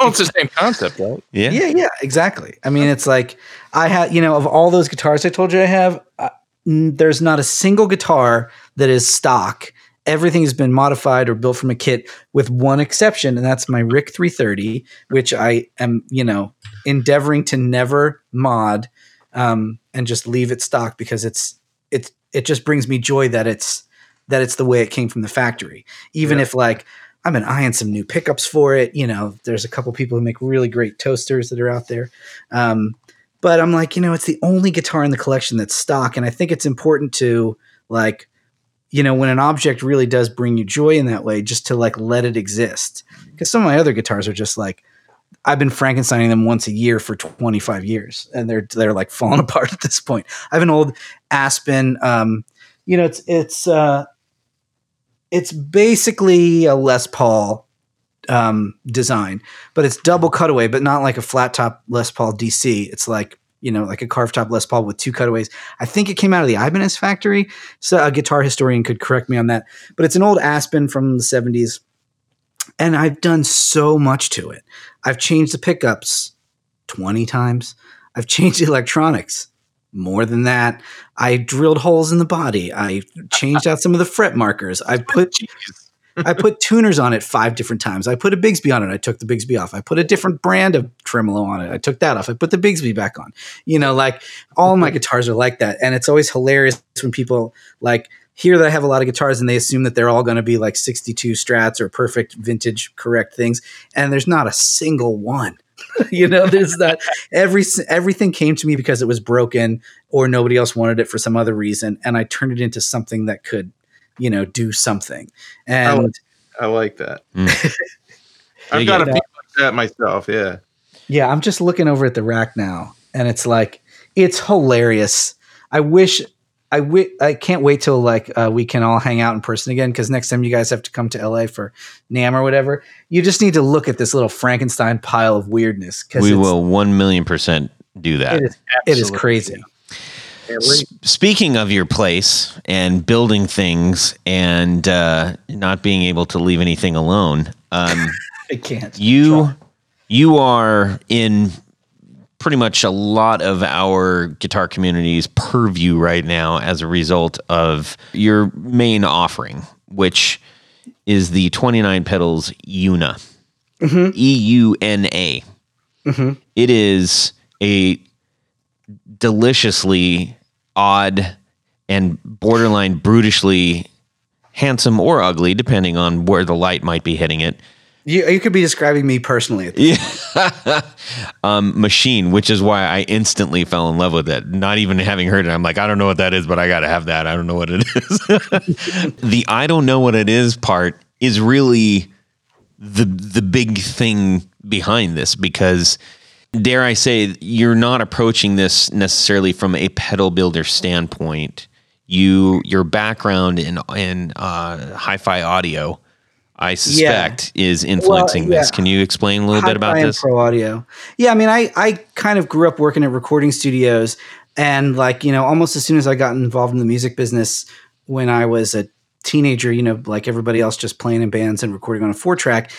[SPEAKER 3] Well, it's the same concept, right?
[SPEAKER 4] yeah.
[SPEAKER 5] yeah. Yeah. Exactly. I mean, it's like I have, you know, of all those guitars I told you I have, uh, there's not a single guitar that is stock. Everything has been modified or built from a kit with one exception, and that's my Rick 330, which I am, you know, endeavoring to never mod um, and just leave it stock because it's it's it just brings me joy that it's that it's the way it came from the factory. Even
[SPEAKER 3] Yeah.
[SPEAKER 5] if like I've been eyeing some new pickups for it, you know, there's a couple people who make really great toasters that are out there. Um, but I'm like, you know, it's the only guitar in the collection that's stock, and I think it's important to like, you know, when an object really does bring you joy in that way, just to like let it exist. Because some of my other guitars are just like, I've been Frankensteining them once a year for 25 years, and they're they're like falling apart at this point. I have an old Aspen um, you know, it's it's uh, it's basically a Les Paul um, design, but it's double cutaway, but not like a flat top Les Paul DC. It's like you know, like a carved top Les Paul with two cutaways. I think it came out of the Ibanez factory. So a guitar historian could correct me on that, but it's an old Aspen from the 70s. And I've done so much to it. I've changed the pickups 20 times. I've changed the electronics more than that. I drilled holes in the body. I changed out some of the fret markers. I put I put tuners on it five different times. I put a Bigsby on it. I took the Bigsby off. I put a different brand of tremolo on it. I took that off. I put the Bigsby back on. You know, like all my mm-hmm. guitars are like that. And it's always hilarious when people like hear that I have a lot of guitars and they assume that they're all going to be like 62 strats or perfect vintage correct things. And there's not a single one. you know, there's that every everything came to me because it was broken or nobody else wanted it for some other reason. And I turned it into something that could you know, do something. And
[SPEAKER 3] I like, I like that. Mm. I've got a few like that myself. Yeah.
[SPEAKER 5] Yeah. I'm just looking over at the rack now and it's like, it's hilarious. I wish I, w- I can't wait till like uh, we can all hang out in person again because next time you guys have to come to LA for NAMM or whatever, you just need to look at this little Frankenstein pile of weirdness.
[SPEAKER 4] We will one million percent do that.
[SPEAKER 5] It is, it is crazy.
[SPEAKER 4] S- speaking of your place and building things and uh, not being able to leave anything alone, um,
[SPEAKER 5] I can't.
[SPEAKER 4] You Try. you are in pretty much a lot of our guitar community's purview right now as a result of your main offering, which is the 29 pedals EUNA. Mm-hmm. E U N A. Mm-hmm. It is a deliciously odd and borderline brutishly handsome or ugly, depending on where the light might be hitting it.
[SPEAKER 5] You, you could be describing me personally.
[SPEAKER 4] yeah. um, machine, which is why I instantly fell in love with it. Not even having heard it, I'm like, I don't know what that is, but I got to have that. I don't know what it is. the I don't know what it is part is really the the big thing behind this because dare I say, you're not approaching this necessarily from a pedal builder standpoint. You your background in in uh, hi-fi audio, I suspect, yeah. is influencing well, yeah. this. Can you explain a little bit about this?
[SPEAKER 5] Pro audio. Yeah, I mean, I I kind of grew up working at recording studios, and like you know, almost as soon as I got involved in the music business when I was a teenager, you know, like everybody else, just playing in bands and recording on a four track.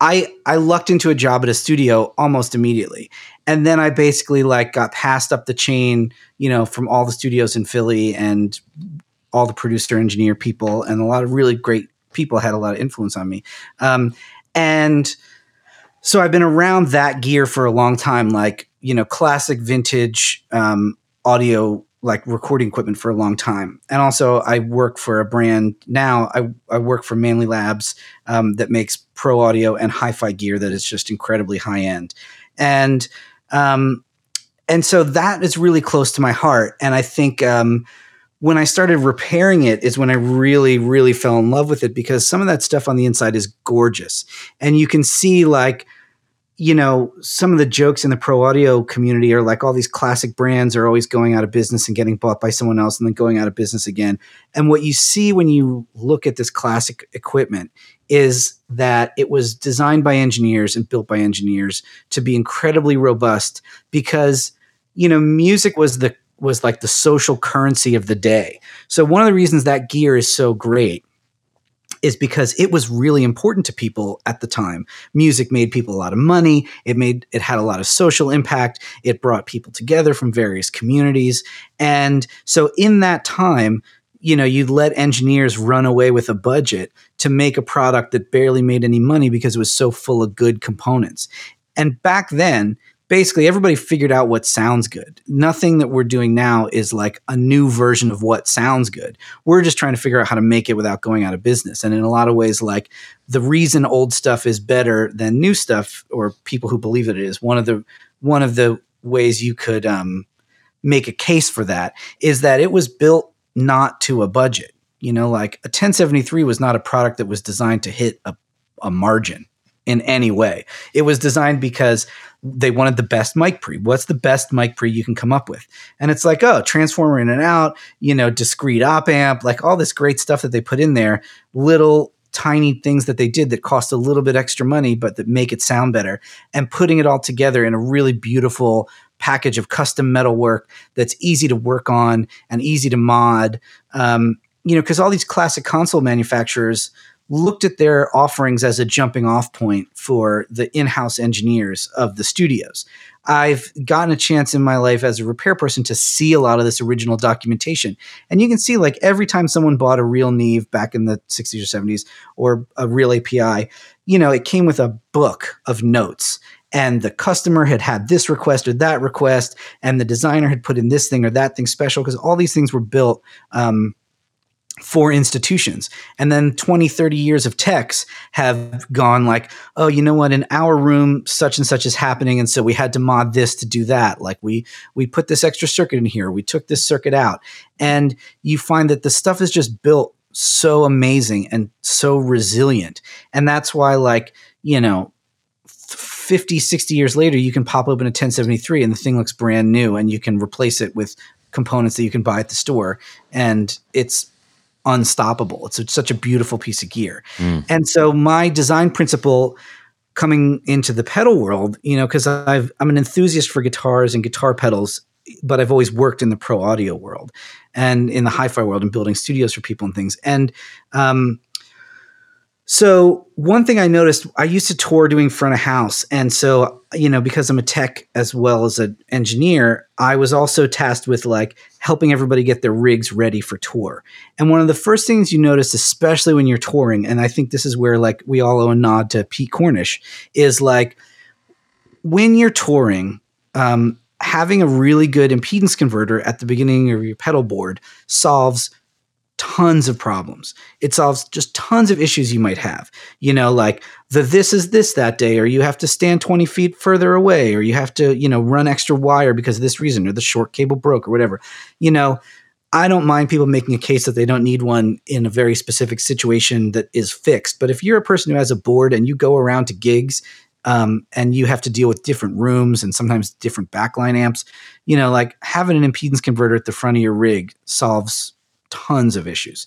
[SPEAKER 5] I I lucked into a job at a studio almost immediately. And then I basically like got passed up the chain, you know, from all the studios in Philly and all the producer engineer people and a lot of really great people had a lot of influence on me. Um, and so I've been around that gear for a long time, like, you know, classic vintage um, audio like recording equipment for a long time. And also, I work for a brand now. I, I work for Manley Labs um, that makes pro audio and hi fi gear that is just incredibly high end. And, um, and so that is really close to my heart. And I think um, when I started repairing it is when I really, really fell in love with it because some of that stuff on the inside is gorgeous. And you can see, like, you know, some of the jokes in the pro audio community are like all these classic brands are always going out of business and getting bought by someone else and then going out of business again. And what you see when you look at this classic equipment is that it was designed by engineers and built by engineers to be incredibly robust because, you know, music was the was like the social currency of the day. So one of the reasons that gear is so great is because it was really important to people at the time. Music made people a lot of money. It made it had a lot of social impact. It brought people together from various communities. And so in that time, you know, you'd let engineers run away with a budget to make a product that barely made any money because it was so full of good components. And back then, basically everybody figured out what sounds good. Nothing that we're doing now is like a new version of what sounds good. We're just trying to figure out how to make it without going out of business. And in a lot of ways, like the reason old stuff is better than new stuff, or people who believe that it is, one of the one of the ways you could um, make a case for that is that it was built not to a budget. You know, like a 1073 was not a product that was designed to hit a, a margin in any way. It was designed because they wanted the best mic pre. What's the best mic pre you can come up with? And it's like, oh, transformer in and out, you know, discrete op amp, like all this great stuff that they put in there, little tiny things that they did that cost a little bit extra money, but that make it sound better, and putting it all together in a really beautiful package of custom metal work that's easy to work on and easy to mod. Um, you know, because all these classic console manufacturers looked at their offerings as a jumping off point for the in-house engineers of the studios. I've gotten a chance in my life as a repair person to see a lot of this original documentation. And you can see like every time someone bought a real Neve back in the 60s or 70s or a real API, you know, it came with a book of notes and the customer had had this request or that request and the designer had put in this thing or that thing special because all these things were built um, for institutions. And then 20, 30 years of techs have gone like, oh, you know what, in our room, such and such is happening. And so we had to mod this to do that. Like we we put this extra circuit in here, we took this circuit out. And you find that the stuff is just built so amazing and so resilient. And that's why, like, you know, 50, 60 years later, you can pop open a 1073 and the thing looks brand new and you can replace it with components that you can buy at the store. And it's unstoppable. It's such a beautiful piece of gear. Mm. And so my design principle coming into the pedal world, you know, because I've I'm an enthusiast for guitars and guitar pedals, but I've always worked in the pro audio world and in the hi-fi world and building studios for people and things. And um, so one thing I noticed, I used to tour doing front of house, and so you know because I'm a tech as well as an engineer, I was also tasked with like helping everybody get their rigs ready for tour. And one of the first things you notice, especially when you're touring, and I think this is where like we all owe a nod to Pete Cornish, is like when you're touring, um, having a really good impedance converter at the beginning of your pedal board solves tons of problems. It solves just tons of issues you might have. You know, like the this is this that day, or you have to stand 20 feet further away, or you have to, you know, run extra wire because of this reason, or the short cable broke, or whatever. You know, I don't mind people making a case that they don't need one in a very specific situation that is fixed. But if you're a person who has a board and you go around to gigs um, and you have to deal with different rooms and sometimes different backline amps, you know, like having an impedance converter at the front of your rig solves tons of issues.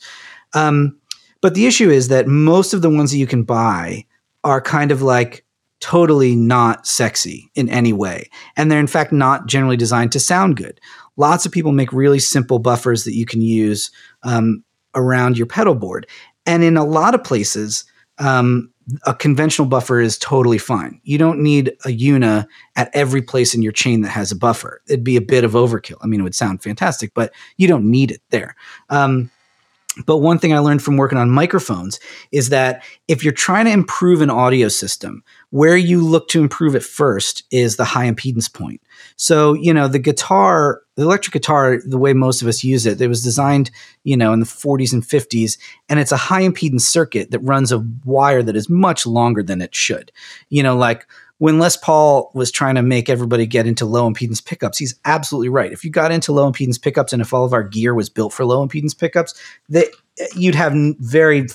[SPEAKER 5] Um, but the issue is that most of the ones that you can buy are kind of like totally not sexy in any way. And they're in fact not generally designed to sound good. Lots of people make really simple buffers that you can use um, around your pedal board. And in a lot of places, um, a conventional buffer is totally fine. You don't need a EUNA at every place in your chain that has a buffer. It'd be a bit of overkill. I mean, it would sound fantastic, but you don't need it there. Um, but one thing I learned from working on microphones is that if you're trying to improve an audio system, where you look to improve it first is the high impedance point. So, you know, the guitar, the electric guitar, the way most of us use it, it was designed, you know, in the 40s and 50s, and it's a high impedance circuit that runs a wire that is much longer than it should. You know, like when Les Paul was trying to make everybody get into low impedance pickups, he's absolutely right. If you got into low impedance pickups and if all of our gear was built for low impedance pickups, that you'd have very,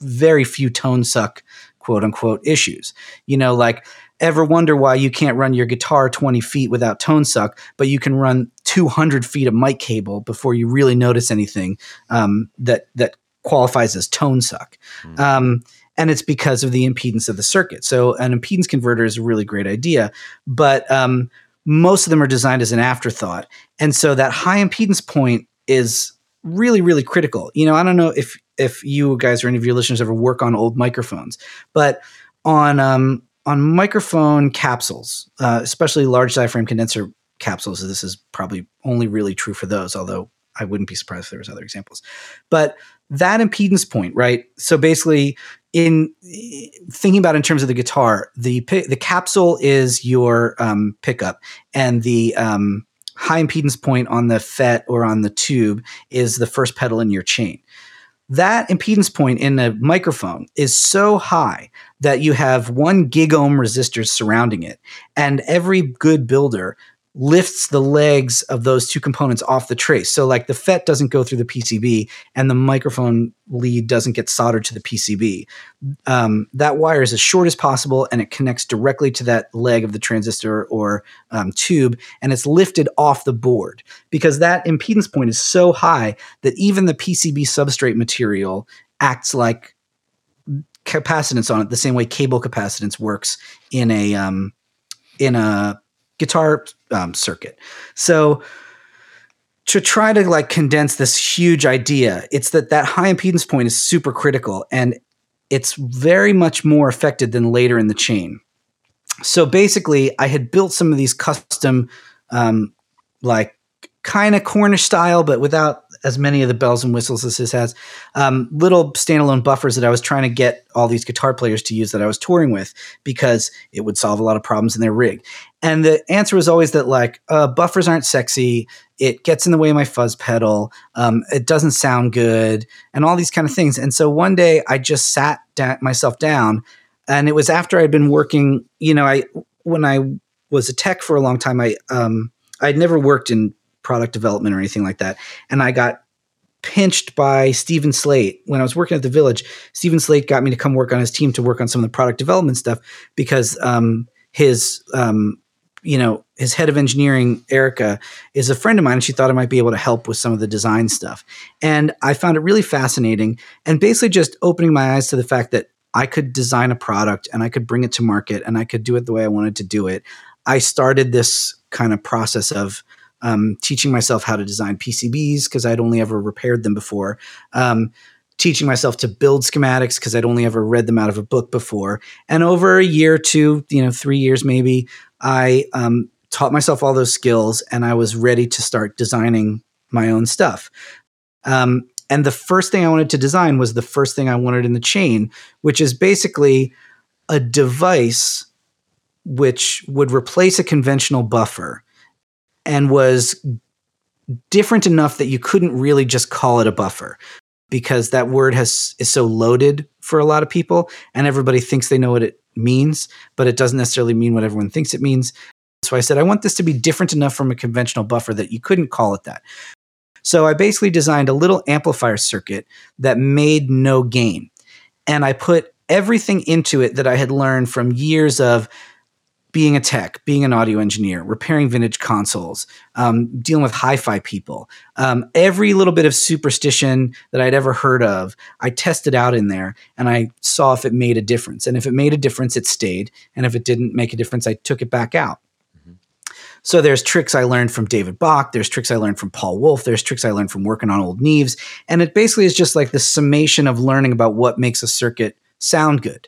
[SPEAKER 5] very few tone suck quote unquote issues. You know, like ever wonder why you can't run your guitar 20 feet without tone suck, but you can run 200 feet of mic cable before you really notice anything um, that that qualifies as tone suck. Mm. Um, and it's because of the impedance of the circuit. So an impedance converter is a really great idea, but um, most of them are designed as an afterthought, and so that high impedance point is really really critical. You know, I don't know if if you guys or any of your listeners ever work on old microphones, but on um, on microphone capsules, uh, especially large diaphragm condenser capsules, this is probably only really true for those. Although I wouldn't be surprised if there was other examples. But that impedance point, right? So basically, in thinking about in terms of the guitar, the the capsule is your um, pickup, and the um, high impedance point on the FET or on the tube is the first pedal in your chain. That impedance point in a microphone is so high that you have one gig ohm resistors surrounding it, and every good builder lifts the legs of those two components off the trace. So like the FET doesn't go through the PCB and the microphone lead doesn't get soldered to the PCB. Um, that wire is as short as possible and it connects directly to that leg of the transistor or um, tube and it's lifted off the board because that impedance point is so high that even the PCB substrate material acts like capacitance on it the same way cable capacitance works in a um, in a guitar um, circuit. So to try to like condense this huge idea, it's that that high impedance point is super critical and it's very much more affected than later in the chain. So basically, I had built some of these custom, um, like kind of Cornish style, but without as many of the bells and whistles as this has. Um, little standalone buffers that I was trying to get all these guitar players to use that I was touring with because it would solve a lot of problems in their rig. And the answer was always that like uh, buffers aren't sexy. It gets in the way of my fuzz pedal. Um, it doesn't sound good, and all these kind of things. And so one day I just sat da- myself down, and it was after I'd been working. You know, I when I was a tech for a long time, I um, I'd never worked in product development or anything like that. And I got pinched by Steven Slate when I was working at the Village. Steven Slate got me to come work on his team to work on some of the product development stuff because um, his um, you know his head of engineering erica is a friend of mine and she thought i might be able to help with some of the design stuff and i found it really fascinating and basically just opening my eyes to the fact that i could design a product and i could bring it to market and i could do it the way i wanted to do it i started this kind of process of um, teaching myself how to design PCBs because I'd only ever repaired them before. Um, teaching myself to build schematics because I'd only ever read them out of a book before. And over a year, two, you know, three years maybe, I um, taught myself all those skills and I was ready to start designing my own stuff. Um, and the first thing I wanted to design was the first thing I wanted in the chain, which is basically a device which would replace a conventional buffer and was different enough that you couldn't really just call it a buffer because that word has is so loaded for a lot of people and everybody thinks they know what it means but it doesn't necessarily mean what everyone thinks it means. So i said i want this to be different enough from a conventional buffer that you couldn't call it that. So i basically designed a little amplifier circuit that made no gain. And i put everything into it that i had learned from years of being a tech, being an audio engineer, repairing vintage consoles, um, dealing with hi fi people, um, every little bit of superstition that I'd ever heard of, I tested out in there and I saw if it made a difference. And if it made a difference, it stayed. And if it didn't make a difference, I took it back out. Mm-hmm. So there's tricks I learned from David Bock. There's tricks I learned from Paul Wolff. There's tricks I learned from working on old Neves. And it basically is just like the summation of learning about what makes a circuit sound good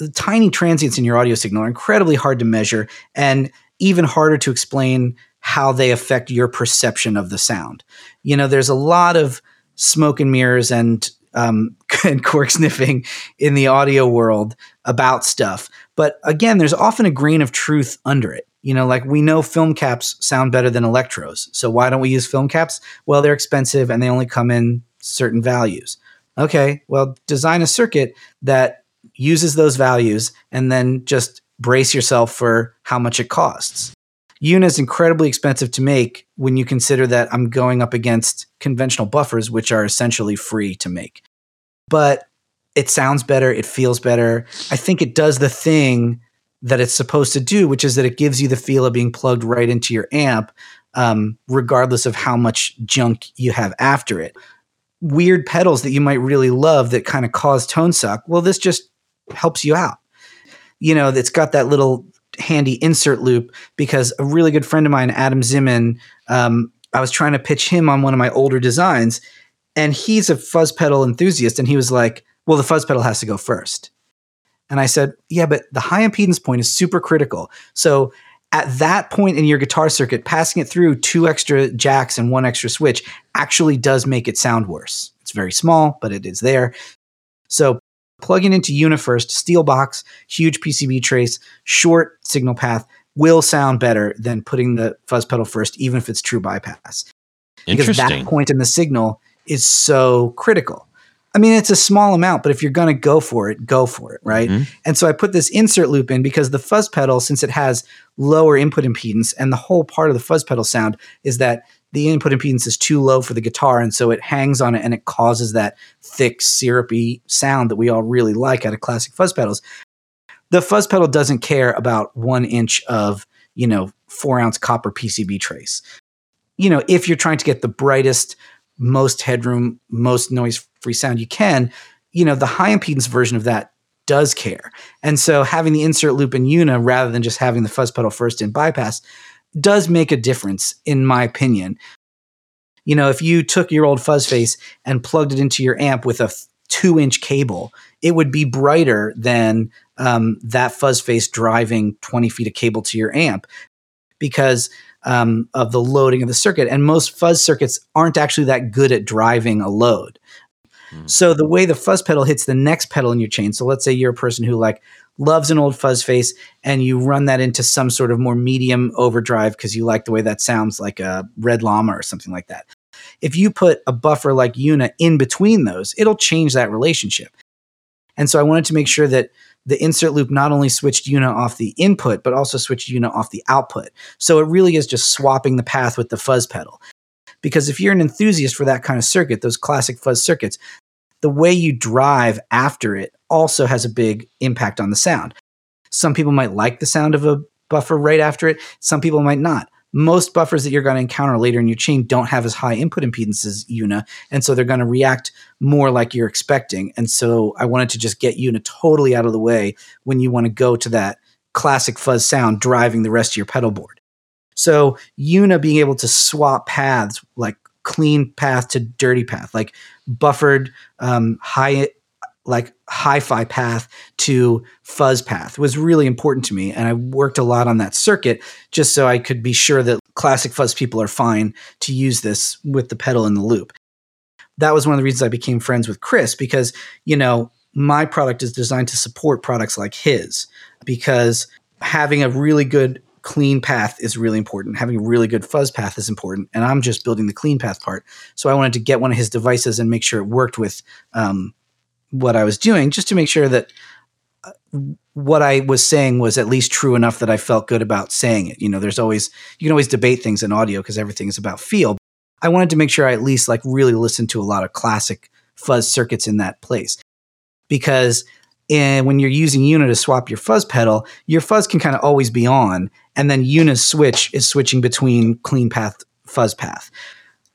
[SPEAKER 5] the tiny transients in your audio signal are incredibly hard to measure and even harder to explain how they affect your perception of the sound. You know, there's a lot of smoke and mirrors and um, and cork sniffing in the audio world about stuff. But again, there's often a grain of truth under it. You know, like we know film caps sound better than electros. So why don't we use film caps? Well, they're expensive and they only come in certain values. Okay, well, design a circuit that uses those values and then just brace yourself for how much it costs. EUNA is incredibly expensive to make when you consider that I'm going up against conventional buffers, which are essentially free to make. But it sounds better, it feels better. I think it does the thing that it's supposed to do, which is that it gives you the feel of being plugged right into your amp, um, regardless of how much junk you have after it. Weird pedals that you might really love that kind of cause tone suck. Well, this just helps you out. You know, it's got that little handy insert loop because a really good friend of mine, Adam Zimmon, um, I was trying to pitch him on one of my older designs, and he's a fuzz pedal enthusiast, and he was like, "Well, the fuzz pedal has to go first. And I said, "Yeah, but the high impedance point is super critical. So at that point in your guitar circuit, passing it through two extra jacks and one extra switch actually does make it sound worse. It's very small, but it is there. So plugging into EUNA first, steel box, huge PCB trace, short signal path will sound better than putting the fuzz pedal first, even if it's true bypass. Because that point in the signal is so critical. I mean, it's a small amount, but if you're going to go for it, go for it, right?
[SPEAKER 4] Mhm.
[SPEAKER 5] And so I put this insert loop in because the fuzz pedal, since it has lower input impedance, and the whole part of the fuzz pedal sound is that the input impedance is too low for the guitar, and so it hangs on it and it causes that thick, syrupy sound that we all really like out of classic fuzz pedals. The fuzz pedal doesn't care about one inch of, you know, four ounce copper PCB trace. You know, if you're trying to get the brightest, most headroom, most noise free sound you can, you know, the high impedance version of that does care. And so having the insert loop in EUNA rather than just having the fuzz pedal first in bypass does make a difference, in my opinion. You know, if you took your old fuzz face and plugged it into your amp with a two inch cable, it would be brighter than um, that fuzz face driving 20 feet of cable to your amp because um, of the loading of the circuit. And most fuzz circuits aren't actually that good at driving a load. So the way the fuzz pedal hits the next pedal in your chain. So let's say you're a person who like loves an old fuzz face and you run that into some sort of more medium overdrive because you like the way that sounds like a red llama or something like that. If you put a buffer like EUNA in between those, it'll change that relationship. And so I wanted to make sure that the insert loop not only switched EUNA off the input, but also switched EUNA off the output. So it really is just swapping the path with the fuzz pedal. Because if you're an enthusiast for that kind of circuit, those classic fuzz circuits, the way you drive after it also has a big impact on the sound. Some people might like the sound of a buffer right after it, some people might not. Most buffers that you're going to encounter later in your chain don't have as high input impedance as EUNA, and so they're going to react more like you're expecting. And so I wanted to just get EUNA totally out of the way when you want to go to that classic fuzz sound driving the rest of your pedal board. So EUNA being able to swap paths, like clean path to dirty path, like buffered um, high, like hi-fi path to fuzz path was really important to me, and I worked a lot on that circuit just so I could be sure that classic fuzz people are fine to use this with the pedal in the loop. That was one of the reasons I became friends with Chris because you know my product is designed to support products like his because having a really good clean path is really important. Having a really good fuzz path is important. And I'm just building the clean path part. So I wanted to get one of his devices and make sure it worked with um, what I was doing, just to make sure that uh, what I was saying was at least true enough that I felt good about saying it. You know, there's always, you can always debate things in audio because everything is about feel. I wanted to make sure I at least like really listened to a lot of classic fuzz circuits in that place because and when you're using EUNA to swap your fuzz pedal, your fuzz can kind of always be on, and then EUNA's switch is switching between clean path, fuzz path.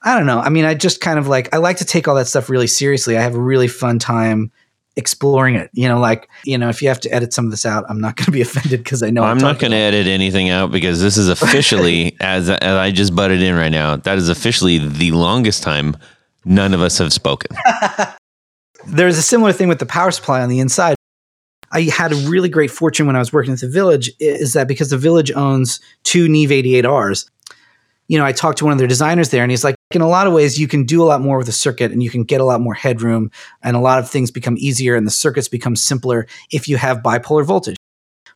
[SPEAKER 5] I don't know. I mean, I just kind of like I like to take all that stuff really seriously. I have a really fun time exploring it. You know, like you know, if you have to edit some of this out, I'm not going to be offended because I know
[SPEAKER 4] I'm not going to edit anything out because this is officially, as, as I just butted in right now, that is officially the longest time none of us have spoken.
[SPEAKER 5] There's a similar thing with the power supply on the inside. I had a really great fortune when I was working at the village is that because the village owns two Neve 88Rs, you know, I talked to one of their designers there and he's like, in a lot of ways, you can do a lot more with the circuit and you can get a lot more headroom and a lot of things become easier and the circuits become simpler if you have bipolar voltage.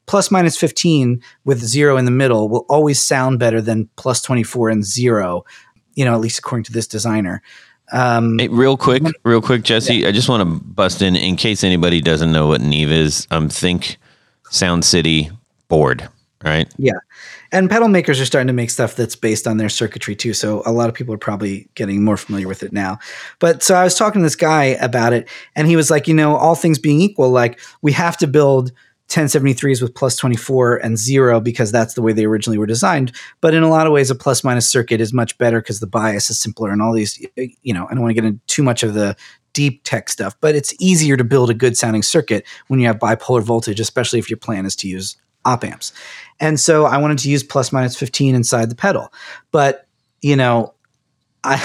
[SPEAKER 5] Plus minus 15 with zero in the middle will always sound better than plus 24 and zero, you know, at least according to this designer. Um,
[SPEAKER 4] Hey, real quick, real quick, Jesse. I just want to bust in in case anybody doesn't know what Neve is. Um, think Sound City board, right?
[SPEAKER 5] And pedal makers are starting to make stuff that's based on their circuitry too. So a lot of people are probably getting more familiar with it now. But so I was talking to this guy about it, and he was like, you know, all things being equal, like we have to build 1073s with plus 24 and zero because that's the way they originally were designed. But in a lot of ways, a plus minus circuit is much better because the bias is simpler and all these, you know, I don't want to get into too much of the deep tech stuff, but it's easier to build a good sounding circuit when you have bipolar voltage, especially if your plan is to use op amps. And so I wanted to use plus minus 15 inside the pedal. But, you know, I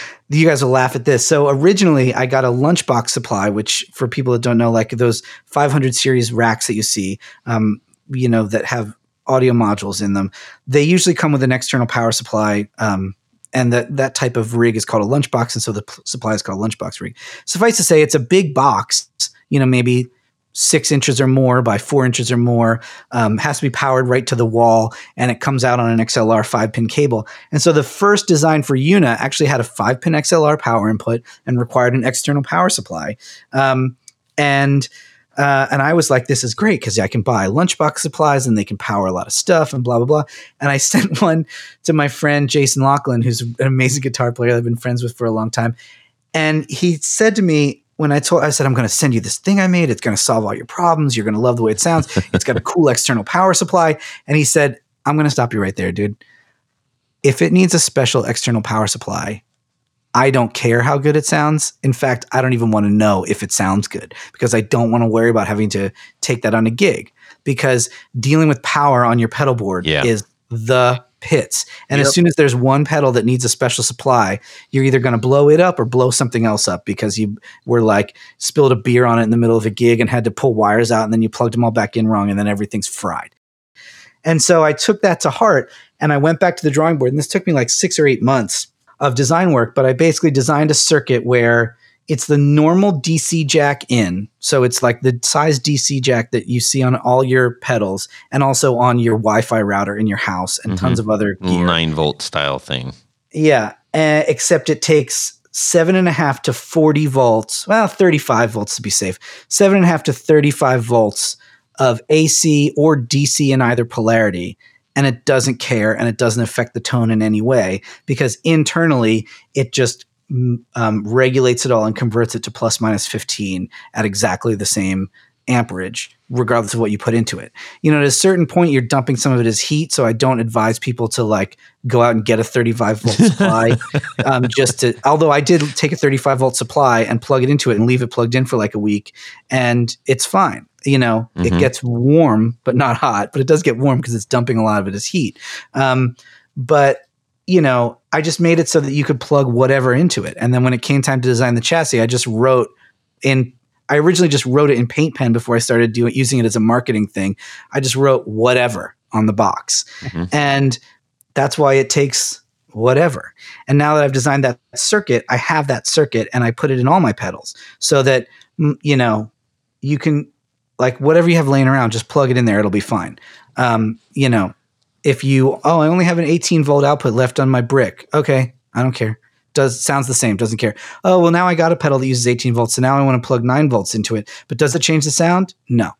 [SPEAKER 5] you guys will laugh at this. So originally I got a lunchbox supply, which for people that don't know, like those 500 series racks that you see, um, you know, that have audio modules in them. They usually come with an external power supply. Um, and that, that type of rig is called a lunchbox. And so the p- supply is called a lunchbox rig. Suffice to say, it's a big box, you know, maybe six inches or more by four inches or more, um, has to be powered right to the wall, and it comes out on an XLR five pin cable. And so the first design for EUNA actually had a five pin XLR power input and required an external power supply. Um, and uh, and I was like, this is great because I can buy lunchbox supplies and they can power a lot of stuff and blah, blah, blah. And I sent one to my friend Jason Lachlan, who's an amazing guitar player I've been friends with for a long time. And he said to me, when I told, I said, I'm going to send you this thing I made. It's going to solve all your problems. You're going to love the way it sounds. It's got a cool external power supply. And he said, I'm going to stop you right there, dude. If it needs a special external power supply, I don't care how good it sounds. In fact, I don't even want to know if it sounds good because I don't want to worry about having to take that on a gig because dealing with power on your pedal board
[SPEAKER 4] Yeah.
[SPEAKER 5] is the pits. And
[SPEAKER 3] Yep.
[SPEAKER 5] as soon as there's one pedal that needs a special supply, you're either going to blow it up or blow something else up because you were like spilled a beer on it in the middle of a gig and had to pull wires out and then you plugged them all back in wrong and then everything's fried. And so I took that to heart and I went back to the drawing board and this took me like 6 or 8 months of design work, but I basically designed a circuit where it's the normal DC jack in. So it's like the size DC jack that you see on all your pedals and also on your Wi Fi router in your house and tons of other gear.
[SPEAKER 4] Nine volt style thing.
[SPEAKER 5] Yeah, uh, except it takes seven and a half to 40 volts, well, 35 volts to be safe, seven and a half to 35 volts of AC or DC in either polarity. And it doesn't care and it doesn't affect the tone in any way because internally it just um, regulates it all and converts it to plus minus 15 at exactly the same amperage, regardless of what you put into it. You know, at a certain point, you're dumping some of it as heat. So I don't advise people to like go out and get a 35 volt supply. um, just to, although I did take a 35 volt supply and plug it into it and leave it plugged in for like a week, and it's fine. You know, it
[SPEAKER 4] Mhm.
[SPEAKER 5] gets warm, but not hot, but it does get warm because it's dumping a lot of it as heat. Um, but you know, I just made it so that you could plug whatever into it. And then when it came time to design the chassis, I just wrote in I originally just wrote it in paint pen before I started doing using it as a marketing thing. I just wrote whatever on the box.
[SPEAKER 4] Mhm.
[SPEAKER 5] And that's why it takes whatever. And now that I've designed that circuit, I have that circuit and I put it in all my pedals so that you know, you can like whatever you have laying around, just plug it in there. It'll be fine. Um, you know, if you oh, I only have an 18 volt output left on my brick. Okay, I don't care. Does sounds the same, doesn't care. Oh, well now I got a pedal that uses 18 volts, so now I want to plug 9 volts into it. But does it change the sound? No.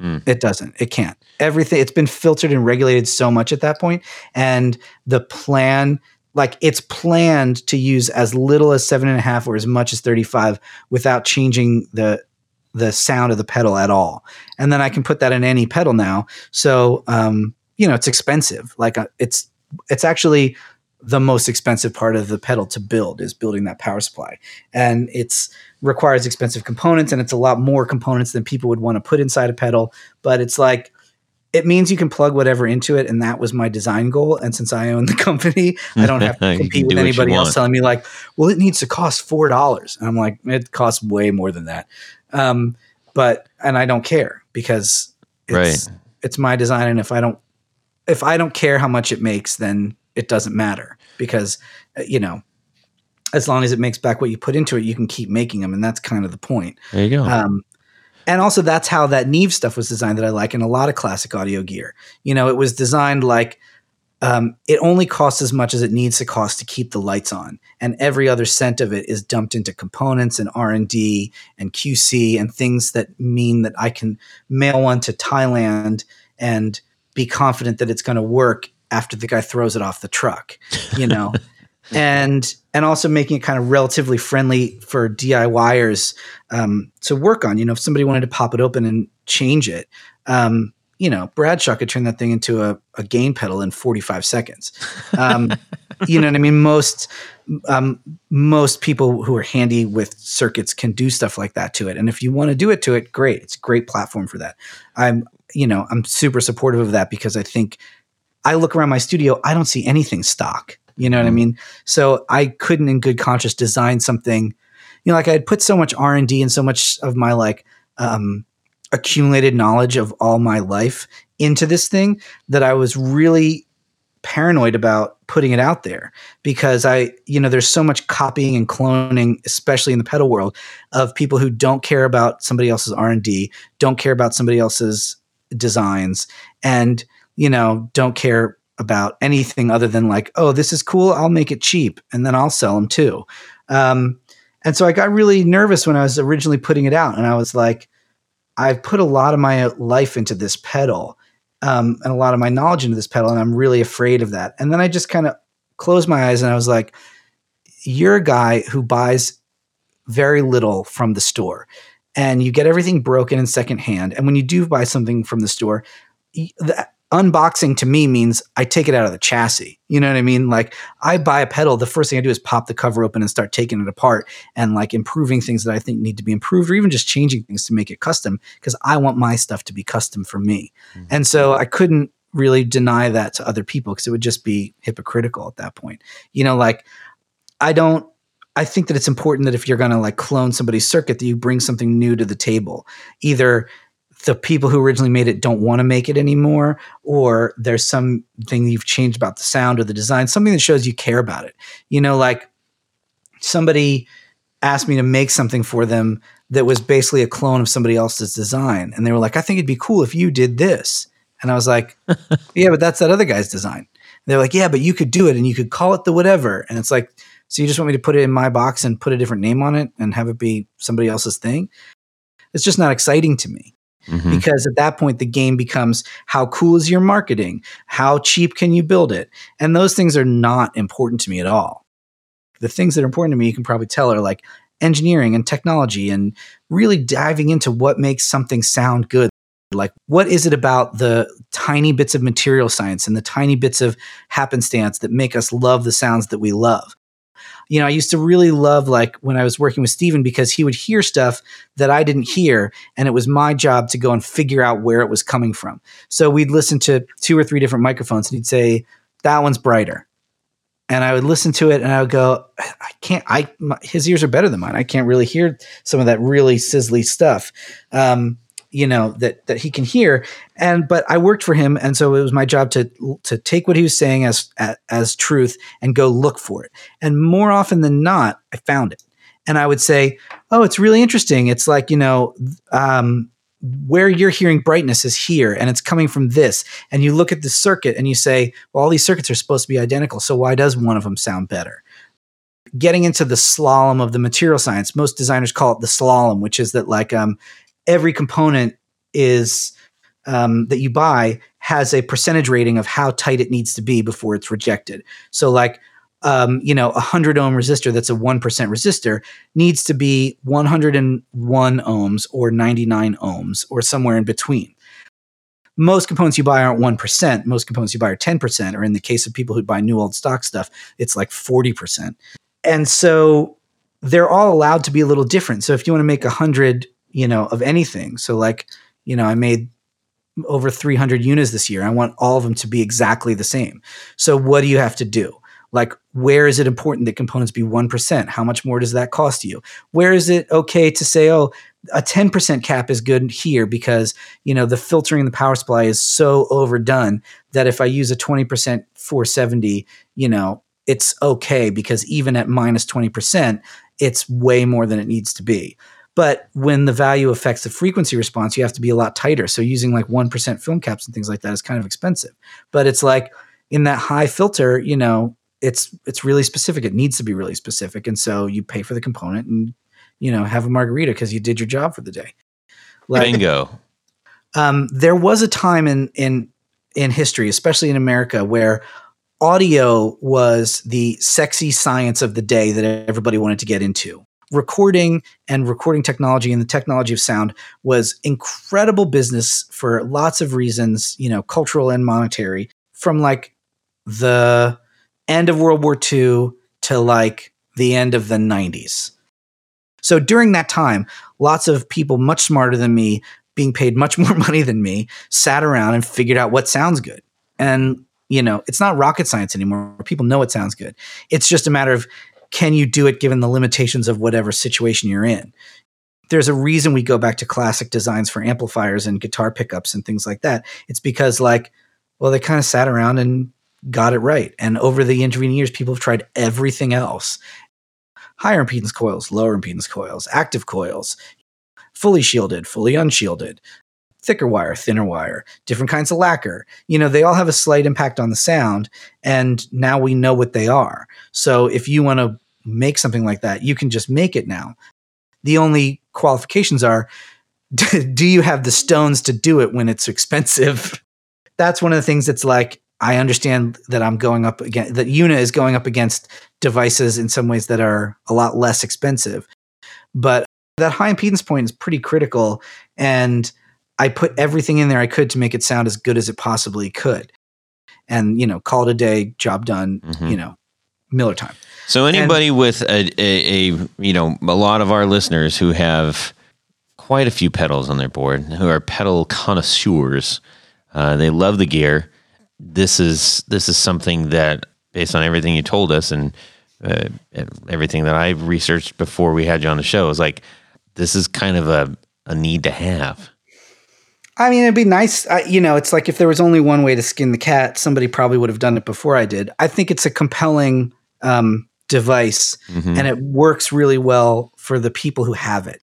[SPEAKER 4] Hmm.
[SPEAKER 5] It doesn't. It can't. Everything it's been filtered and regulated so much at that point and the plan like it's planned to use as little as seven and a half or as much as 35 without changing the the sound of the pedal at all and then i can put that in any pedal now so um you know it's expensive. Like uh, it's it's actually the most expensive part of the pedal to build is building that power supply. And it's requires expensive components and it's a lot more components than people would want to put inside a pedal but it's like it means you can plug whatever into it and that was my design goal. And since i own the company i don't have to compete with
[SPEAKER 4] do what you
[SPEAKER 5] anybody else telling me like well it needs to cost four dollars. And i'm like it costs way more than that. Um, but and i don't care because it's, it's my design and if i don't if i don't care how much it makes then it doesn't matter because uh, you know as long as it makes back what you put into it you can keep making them and that's kind of the point
[SPEAKER 4] There you go.
[SPEAKER 5] um, and also, that's how that Neve stuff was designed that I like in a lot of classic audio gear. You know, it was designed like um, it only costs as much as it needs to cost to keep the lights on, and every other cent of it is dumped into components and R and D and QC and things that mean that I can mail one to Thailand and be confident that it's going to work after the guy throws it off the truck. You know. and and also making it kind of relatively friendly for DIYers um, to work on. You know, if somebody wanted to pop it open and change it, um, you know, Bradshaw could turn that thing into a, a gain pedal in 45 seconds. Um, you know what I mean? Most um, most people who are handy with circuits can do stuff like that to it. And if you want to do it to it, great. It's a great platform for that. I'm, you know, I'm super supportive of that because I think I look around my studio, I don't see anything stock. You know what I mean? So I couldn't, in good conscience, design something. You know, like I had put so much R and D and so much of my like um, accumulated knowledge of all my life into this thing that I was really paranoid about putting it out there because I, you know, there's so much copying and cloning, especially in the pedal world, of people who don't care about somebody else's R and D, don't care about somebody else's designs, and you know, don't care about anything other than like, oh, this is cool, I'll make it cheap, and then I'll sell them too. Um, and so I got really nervous when I was originally putting it out, and I was like, I've put a lot of my life into this pedal um, and a lot of my knowledge into this pedal, and I'm really afraid of that. And then I just kind of closed my eyes and I was like, "You're a guy who buys very little from the store, and you get everything broken and secondhand. And when you do buy something from the store, the, unboxing to me means I take it out of the chassis. You know what I mean? Like I buy a pedal, the first thing I do is pop the cover open and start taking it apart and like improving things that I think need to be improved or even just changing things to make it custom because I want my stuff to be custom for me. Mm-hmm. And so I couldn't really deny that to other people because it would just be hypocritical at that point. You know, like I don't I think that it's important that if you're going to like clone somebody's circuit that you bring something new to the table. Either the people who originally made it don't want to make it anymore, or there's something you've changed about the sound or the design, something that shows you care about it. You know, like somebody asked me to make something for them that was basically a clone of somebody else's design. And they were like, I think it'd be cool if you did this. And I was like, yeah, but that's that other guy's design. And they're like, yeah, but you could do it and you could call it the whatever. And it's like, so you just want me to put it in my box and put a different name on it and have it be somebody else's thing? It's just not exciting to me. Mm-hmm. Because at that point, the game becomes how cool is your marketing? How cheap can you build it? And those things are not important to me at all. The things that are important to me, you can probably tell, are like engineering and technology and really diving into what makes something sound good. Like, what is it about the tiny bits of material science and the tiny bits of happenstance that make us love the sounds that we love? You know, I used to really love like when I was working with Steven because he would hear stuff that I didn't hear. And it was my job to go and figure out where it was coming from. So we'd listen to two or three different microphones and he'd say, that one's brighter. And I would listen to it and I would go, I can't, I, my, his ears are better than mine. I can't really hear some of that really sizzly stuff. Um, you know that that he can hear. And but i worked for him and so it was my job to to take what he was saying as as, truth and go look for it. And more often than not i found it. And i would say oh it's really interesting. It's like you know um, where you're hearing brightness is here and it's coming from this. And you look at the circuit and you say well all these circuits are supposed to be identical so why does one of them sound better? Getting into the slalom of the material science most designers call it the slalom which is that like um, every component is um, that you buy has a percentage rating of how tight it needs to be before it's rejected. So, like, um, you know, a hundred ohm resistor that's a one percent resistor needs to be 101 ohms or 99 ohms or somewhere in between. Most components you buy aren't one percent. Most components you buy are 10 percent, or in the case of people who buy new old stock stuff, it's like 40 percent. And so they're all allowed to be a little different. So if you want to make a hundred you know, of anything. So like, you know, I made over 300 units this year. I want all of them to be exactly the same. So what do you have to do? Like, where is it important that components be 1%? How much more does that cost you? Where is it okay to say, oh, a 10% cap is good here because, you know, the filtering the power supply is so overdone that if I use a 20% 470, you know, it's okay because even at minus 20%, it's way more than it needs to be. But when the value affects the frequency response, you have to be a lot tighter. So using like 1% film caps and things like that is kind of expensive. But it's like in that high filter, you know, it's it's really specific. It needs to be really specific. And so you pay for the component and you know, have a margarita because you did your job for the day.
[SPEAKER 4] Like, Bingo.
[SPEAKER 5] Um, there was a time in in in history, especially in America, where audio was the sexy science of the day that everybody wanted to get into recording and recording technology and the technology of sound was incredible business for lots of reasons, you know, cultural and monetary, from like the end of World War II to like the end of the 90s. So during that time, lots of people much smarter than me, being paid much more money than me, sat around and figured out what sounds good. And you know, it's not rocket science anymore. People know it sounds good. It's just a matter of can you do it given the limitations of whatever situation you're in? There's a reason we go back to classic designs for amplifiers and guitar pickups and things like that. It's because like, well, they kind of sat around and got it right. And over the intervening years, people have tried everything else higher impedance coils, lower impedance coils, active coils, fully shielded, fully unshielded, thicker wire, thinner wire, different kinds of lacquer. You know, they all have a slight impact on the sound. And now we know what they are. So if you want to make something like that, you can just make it now. The only qualifications are do you have the stones to do it when it's expensive? That's one of the things that's like, I understand that I'm going up against that EUNA is going up against devices in some ways that are a lot less expensive. But that high impedance point is pretty critical. And I put everything in there I could to make it sound as good as it possibly could. And, you know, call it a day, job done,
[SPEAKER 4] Mhm.
[SPEAKER 5] you know, Miller time.
[SPEAKER 4] So anybody with a, a, a you know a lot of our listeners who have quite a few pedals on their board, who are pedal connoisseurs, uh, they love the gear. This is this is something that, based on everything you told us and uh, everything that I've researched before we had you on the show, is like this is kind of a, a need to have.
[SPEAKER 5] I mean, it'd be nice. I, you know, it's like if there was only one way to skin the cat, somebody probably would have done it before I did. I think it's a compelling um, device
[SPEAKER 4] Mhm.
[SPEAKER 5] and it works really well for the people who have it.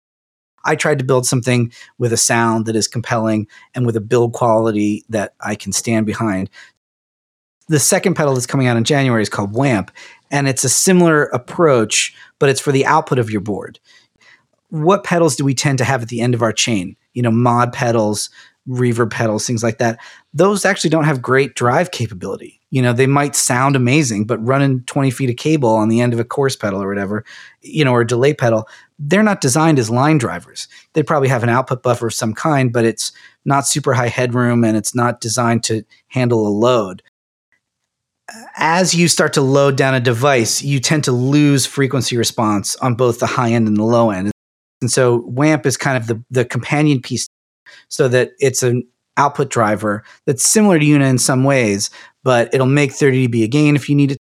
[SPEAKER 5] I tried to build something with a sound that is compelling and with a build quality that I can stand behind. The second pedal that's coming out in January is called WAMP, and it's a similar approach, but it's for the output of your board. What pedals do we tend to have at the end of our chain? You know, mod pedals, reverb pedals, things like that. Those actually don't have great drive capability. You know, they might sound amazing, but running 20 feet of cable on the end of a chorus pedal or whatever, you know, or a delay pedal, they're not designed as line drivers. They probably have an output buffer of some kind, but it's not super high headroom and it's not designed to handle a load. As you start to load down a device, you tend to lose frequency response on both the high end and the low end. And so WAMP is kind of the, the companion piece so that it's an output driver that's similar to EUNA in some ways, but it'll make 30 dB a gain if you need it.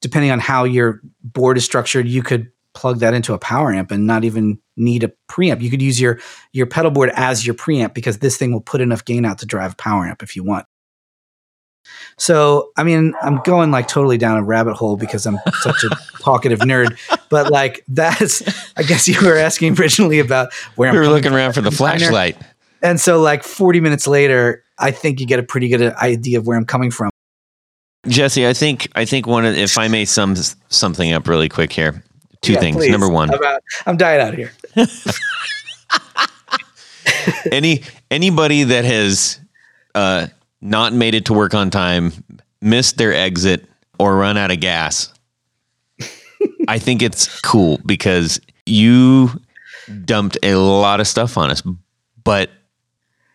[SPEAKER 5] Depending on how your board is structured, you could plug that into a power amp and not even need a preamp. You could use your your pedal board as your preamp because this thing will put enough gain out to drive power amp if you want. So, I mean, I'm going like totally down a rabbit hole because I'm such a talkative nerd. But like that's, I guess you were asking originally about where
[SPEAKER 4] We
[SPEAKER 5] I'm
[SPEAKER 4] were looking around for the
[SPEAKER 5] as a designer.
[SPEAKER 4] flashlight.
[SPEAKER 5] And so, like 40 minutes later, I think you get a pretty good idea of where I'm coming from.
[SPEAKER 4] Jesse, I think I think one of if I may sum something up really quick here. Two
[SPEAKER 5] Yeah,
[SPEAKER 4] things.
[SPEAKER 5] please.
[SPEAKER 4] Number one,
[SPEAKER 5] I'm, out, I'm dying out here.
[SPEAKER 4] any anybody that has uh, not made it to work on time, missed their exit, or run out of gas, I think it's cool because you dumped a lot of stuff on us, but.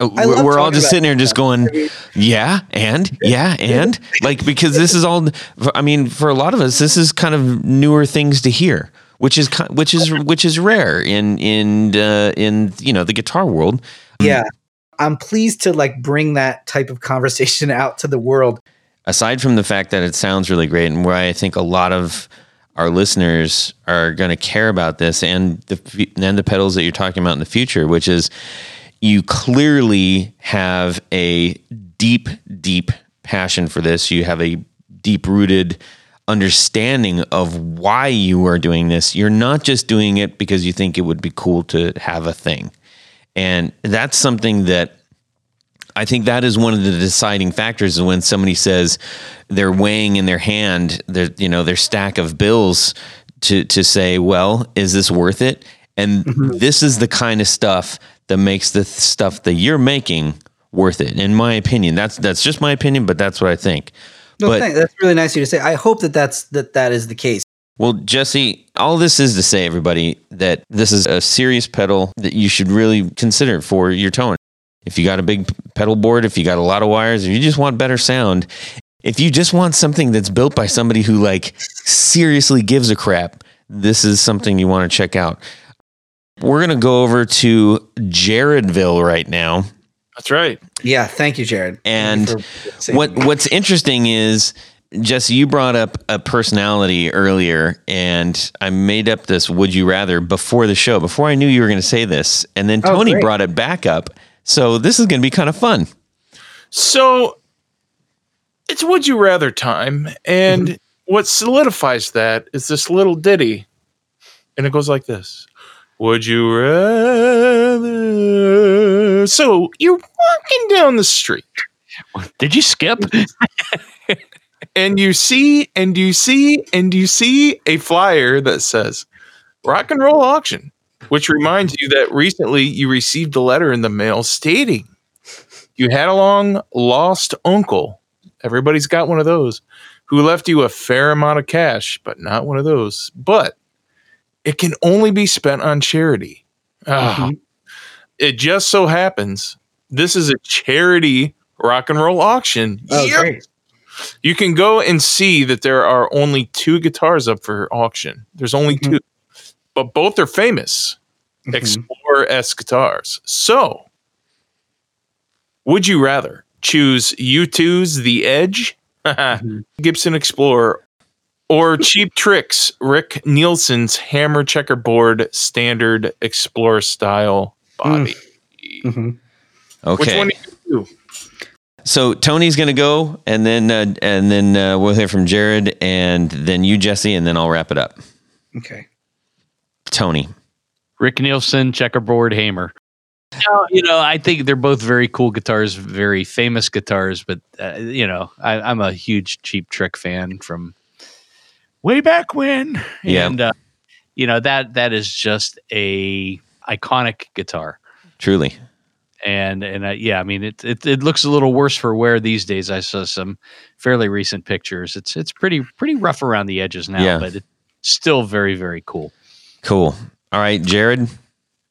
[SPEAKER 4] We're, we're all just sitting here just going, yeah, and yeah, and like because this is all. I mean, for a lot of us, this is kind of newer things to hear, which is which is which is rare in in uh, in you know the guitar world.
[SPEAKER 5] Yeah. I'm pleased to like bring that type of conversation out to the world.
[SPEAKER 4] aside from the fact that it sounds really great and why I think a lot of our listeners are going to care about this and the and the pedals that you're talking about in the future, which is you clearly have a deep, deep passion for this. You have a deep rooted understanding of why you are doing this. You're not just doing it because you think it would be cool to have a thing. And that's something that I think that is one of the deciding factors is when somebody says they're weighing in their hand their you know their stack of bills to to say, well, is this worth it? And mm-hmm. this is the kind of stuff that makes the stuff that you're making worth it. In my opinion, that's that's just my opinion, but that's what I think.
[SPEAKER 5] No,
[SPEAKER 4] But-
[SPEAKER 5] thank- that's really nice of you to say. I hope that that's that that is the case.
[SPEAKER 4] Well, Jesse, all this is to say, everybody, that this is a serious pedal that you should really consider for your tone. If you got a big pedal board, if you got a lot of wires, if you just want better sound, if you just want something that's built by somebody who like seriously gives a crap, this is something you want to check out. We're going to go over to Jaredville right now.
[SPEAKER 3] That's right.
[SPEAKER 5] Yeah, thank you, Jared.
[SPEAKER 4] And
[SPEAKER 5] you
[SPEAKER 4] what
[SPEAKER 5] that.
[SPEAKER 4] what's interesting is Jesse, you brought up a personality earlier, and I made up this "Would you rather" before the show, before I knew you were going to say this, and then
[SPEAKER 5] Oh,
[SPEAKER 4] Tony
[SPEAKER 5] great.
[SPEAKER 4] brought it back up. So this is going to be kind of fun.
[SPEAKER 3] So it's would you rather time. And mm-hmm. what solidifies that is this little ditty. And it goes like this Would you rather? So you're walking down the street
[SPEAKER 2] Did you skip?
[SPEAKER 3] and you see, and you see, and you see a flyer that says rock and roll auction, which reminds you that recently you received a letter in the mail stating you had a long lost uncle. Everybody's got one of those who left you a fair amount of cash, but not one of those. But it can only be spent on charity. Ah, It just so happens this is a charity rock and roll auction.
[SPEAKER 5] Oh,
[SPEAKER 3] Yep.
[SPEAKER 5] great.
[SPEAKER 3] You can go and see that there are only two guitars up for auction. There's only
[SPEAKER 5] Mhm.
[SPEAKER 3] two, but both are famous
[SPEAKER 5] Mhm.
[SPEAKER 3] Explorer S guitars. So, would you rather choose U2's The Edge,
[SPEAKER 5] Mhm.
[SPEAKER 3] Gibson Explorer, or Cheap Tricks, Rick Nielsen's Hammer Checkerboard Standard Explorer style body?
[SPEAKER 5] Mhm.
[SPEAKER 3] Which
[SPEAKER 4] Okay.
[SPEAKER 3] one do you do?
[SPEAKER 4] So Tony's going to go, and then uh, and then uh, we'll hear from Jared, and then you, Jesse, and then I'll wrap it up.
[SPEAKER 5] Okay.
[SPEAKER 4] Tony.
[SPEAKER 2] Rick Nielsen, checkerboard hammer. No, you know, I think they're both very cool guitars, very famous guitars. But uh, you know, I, I'm a huge Cheap Trick fan from way back when.
[SPEAKER 4] Yeah.
[SPEAKER 2] and uh, you know that that is just a iconic guitar.
[SPEAKER 4] Truly.
[SPEAKER 2] And and uh, yeah, I mean it, it it looks a little worse for wear these days. I saw some fairly recent pictures. It's it's pretty pretty rough around the edges now,
[SPEAKER 4] Yeah.
[SPEAKER 2] but it's still very very cool.
[SPEAKER 4] Cool. All right, Jared.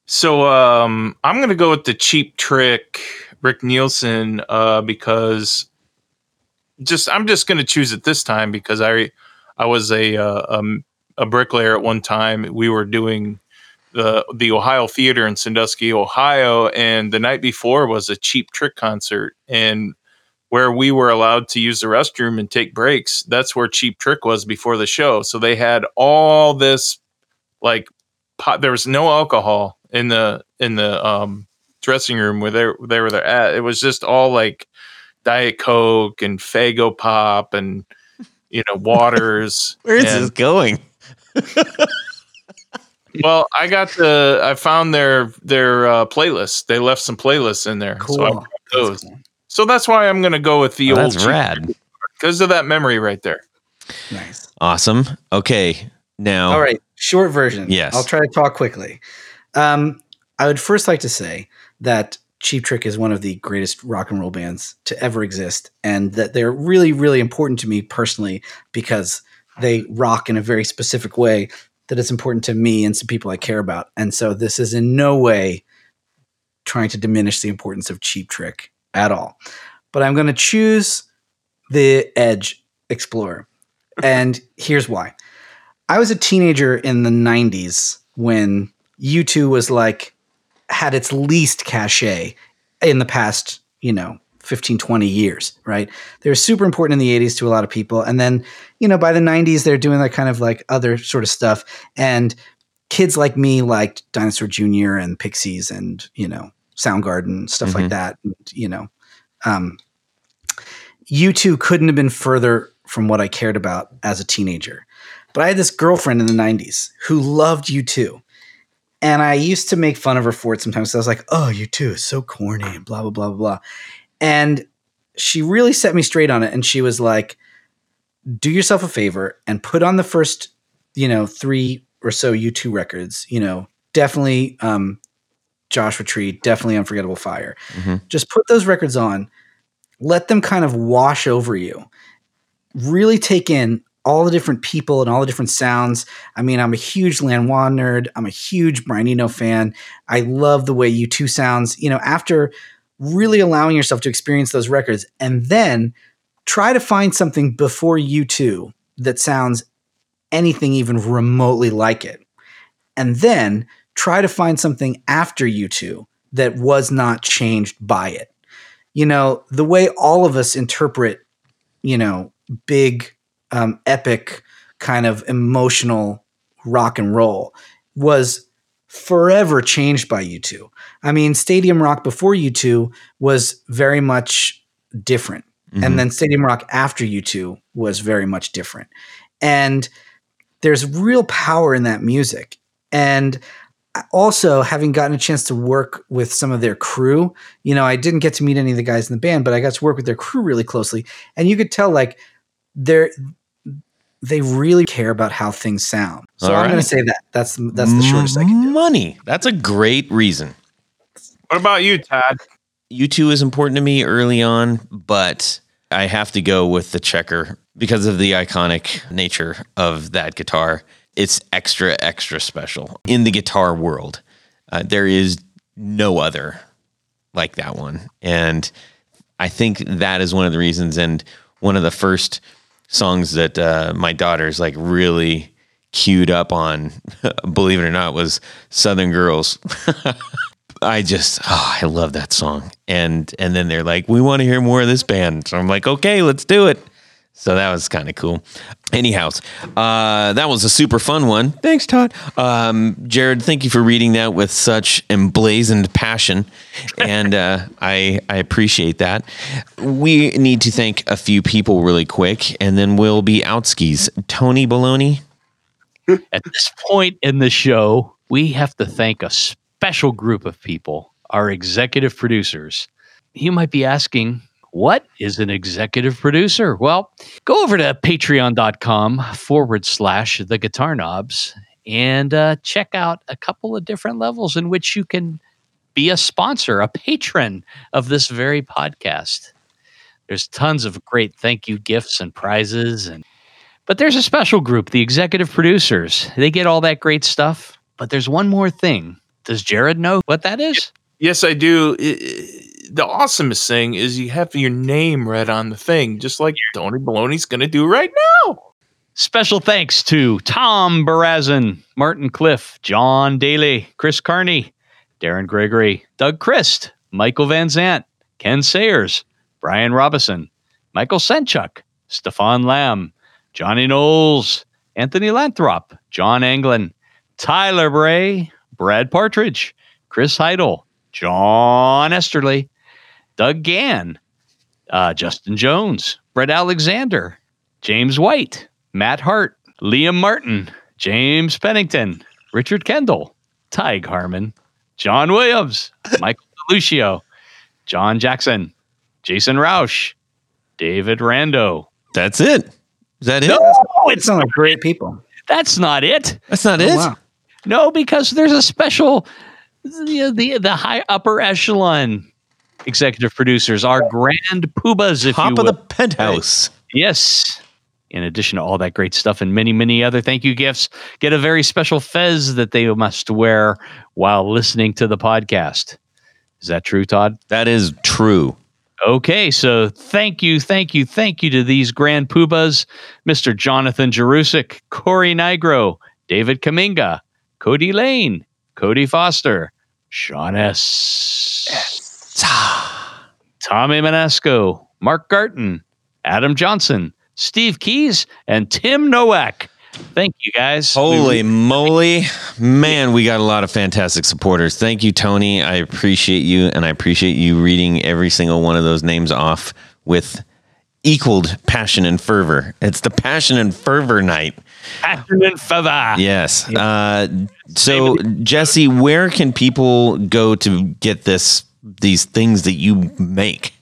[SPEAKER 3] So um, I'm going to go with the cheap trick, Rick Nielsen, uh, because just I'm just going to choose it this time because I I was a uh, um, a bricklayer at one time. We were doing the the Ohio Theater in Sandusky, Ohio, and the night before was a cheap trick concert and. Where we were allowed to use the restroom and take breaks, that's where Cheap Trick was before the show. So they had all this like pot there was no alcohol in the in the um dressing room where they they were there at it was just all like diet coke and Faygo pop and you know waters
[SPEAKER 4] Where is
[SPEAKER 3] and-
[SPEAKER 4] this going?
[SPEAKER 3] well i got the i found their their uh playlist they left some playlists in there
[SPEAKER 5] Cool.
[SPEAKER 3] so, I brought
[SPEAKER 5] That's
[SPEAKER 3] those.
[SPEAKER 5] cool.
[SPEAKER 3] so that's why i'm gonna go with the
[SPEAKER 4] Oh,
[SPEAKER 3] old
[SPEAKER 4] that's rad.
[SPEAKER 3] because of that memory right there
[SPEAKER 5] Nice.
[SPEAKER 4] Awesome. Okay. Now,
[SPEAKER 5] All right, short version.
[SPEAKER 4] Yes.
[SPEAKER 5] I'll try to talk quickly. Um, I would first like to say that Cheap Trick is one of the greatest rock and roll bands to ever exist, and that they're really, really important to me personally because they rock in a very specific way that is important to me and some people I care about. And so this is in no way trying to diminish the importance of Cheap Trick at all. But I'm going to choose the Edge Explorer. And here's why. I was a teenager in the 90s when U2 was like had its least cachet in the past, you know, 15 20 years, right? They were super important in the 80s to a lot of people and then, you know, by the 90s they're doing that kind of like other sort of stuff and kids like me liked Dinosaur Jr. and Pixies and, you know, Soundgarden, stuff
[SPEAKER 4] Mhm.
[SPEAKER 5] like that, and, you know. Um U2 couldn't have been further from what I cared about as a teenager. But I had this girlfriend in the 90s who loved U2, And I used to make fun of her for it sometimes. I was like, oh, you two, is so corny and blah, blah, blah, blah, blah. And she really set me straight on it. And she was like, do yourself a favor and put on the first, you know, three or so U2 records, you know, definitely um, Joshua Tree, definitely Unforgettable Fire.
[SPEAKER 4] Mhm.
[SPEAKER 5] Just put those records on, let them kind of wash over you. Really take in all the different people and all the different sounds. I mean, I'm a huge Lanois nerd. I'm a huge Brian Eno fan. I love the way U2 sounds. You know, after really allowing yourself to experience those records and then try to find something before U2 that sounds anything even remotely like it. And then try to find something after U2 that was not changed by it. You know, the way all of us interpret, you know, big, um, epic, kind of emotional rock and roll was forever changed by U2. I mean, Stadium Rock before U2 was very much different.
[SPEAKER 4] Mhm.
[SPEAKER 5] and then Stadium Rock after U2 was very much different. And there's real power in that music. And also having gotten a chance to work with some of their crew, you know, I didn't get to meet any of the guys in the band, but I got to work with their crew really closely. And you could tell like they're they really care about how things sound. So
[SPEAKER 4] All
[SPEAKER 5] I'm going to say that. That's that's the shortest I can do.
[SPEAKER 4] Money. That's a great reason.
[SPEAKER 3] What about you, Todd?
[SPEAKER 4] U2 is important to me early on, but I have to go with the checker because of the iconic nature of that guitar. It's extra, extra special in the guitar world. Uh, there is no other like that one. And I think that is one of the reasons. And one of the first songs that uh, my daughters like really queued up on, believe it or not, was Southern Girls. I just oh, I love that song. And and then they're like, we want to hear more of this band. So I'm like, okay, let's do it. So that was kind of cool. Anyhow, uh, that was a super fun one. Thanks, Todd. Um, Jared, thank you for reading that with such emblazoned passion, and uh, I I appreciate that. We need to thank a few people really quick, and then we'll be out skis. Tony Baloney.
[SPEAKER 2] At this point in the show, we have to thank a special group of people, our executive producers. You might be asking, what is an executive producer? Well, go over to patreon.com forward slash the guitar knobs and uh, check out a couple of different levels in which you can be a sponsor, a patron of this very podcast. There's tons of great thank you gifts and prizes and but there's a special group, the executive producers. They get all that great stuff. But there's one more thing. Does Jared know what that is?
[SPEAKER 3] Yes, I do. I- I- the awesomest thing is you have your name read on the thing, just like Tony Baloney's going to do right now.
[SPEAKER 2] Special thanks to Tom Barazin, Martin Cliff, John Daly, Chris Carney, Darren Gregory, Doug Christ, Michael Van Zant, Ken Sayers, Brian Robison, Michael Senchuk, Stefan Lamb, Johnny Knowles, Anthony Lanthrop, John Anglin, Tyler Bray, Brad Partridge, Chris Heidel, John Esterly, Doug Gann, uh, Justin Jones, Brett Alexander, James White, Matt Hart, Liam Martin, James Pennington, Richard Kendall, Tig Harmon, John Williams, Michael Lucio, John Jackson, Jason Roush, David Rando.
[SPEAKER 4] That's it. Is that it?
[SPEAKER 2] No, it's
[SPEAKER 5] sound like great people.
[SPEAKER 2] that's not it.
[SPEAKER 4] That's not
[SPEAKER 5] Oh,
[SPEAKER 4] it.
[SPEAKER 5] wow.
[SPEAKER 2] No, because there's a special the the, the high upper echelon executive producers, our grand poobahs, if
[SPEAKER 4] Top
[SPEAKER 2] you
[SPEAKER 4] of the penthouse.
[SPEAKER 2] Yes. In addition to all that great stuff and many, many other thank you gifts, get a very special fez that they must wear while listening to the podcast. Is that true, Todd?
[SPEAKER 4] That is true.
[SPEAKER 2] Okay, so thank you, thank you, thank you to these grand poobahs Mr. Jonathan Jerusik, Corey Nigro, David Kaminga, Cody Lane, Cody Foster, Sean S. Tommy Manesco, Mark Garton, Adam Johnson, Steve Keys, and Tim Nowak. Thank you guys.
[SPEAKER 4] Holy
[SPEAKER 2] We-
[SPEAKER 4] moly. Man, we got a lot of fantastic supporters. Thank you, Tony. I appreciate you, and I appreciate you reading every single one of those names off with equaled passion and fervor. It's the passion and fervor night.
[SPEAKER 2] Passion and favor.
[SPEAKER 4] Yes. Uh, so, Jesse, where can people go to get this? These things that you make.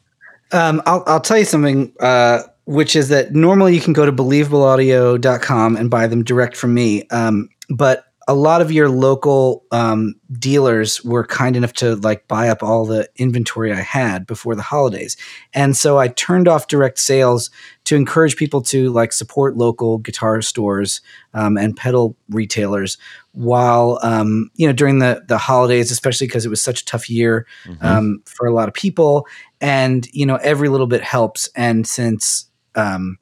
[SPEAKER 5] Um, I'll, I'll tell you something, uh, which is that normally you can go to believableaudio.com and buy them direct from me. Um, but a lot of your local um, dealers were kind enough to like buy up all the inventory I had before the holidays. And so I turned off direct sales to encourage people to like support local guitar stores um, and pedal retailers while um, you know during the the holidays, especially because it was such a tough year um, for a lot of people, and you know every little bit helps. And since um,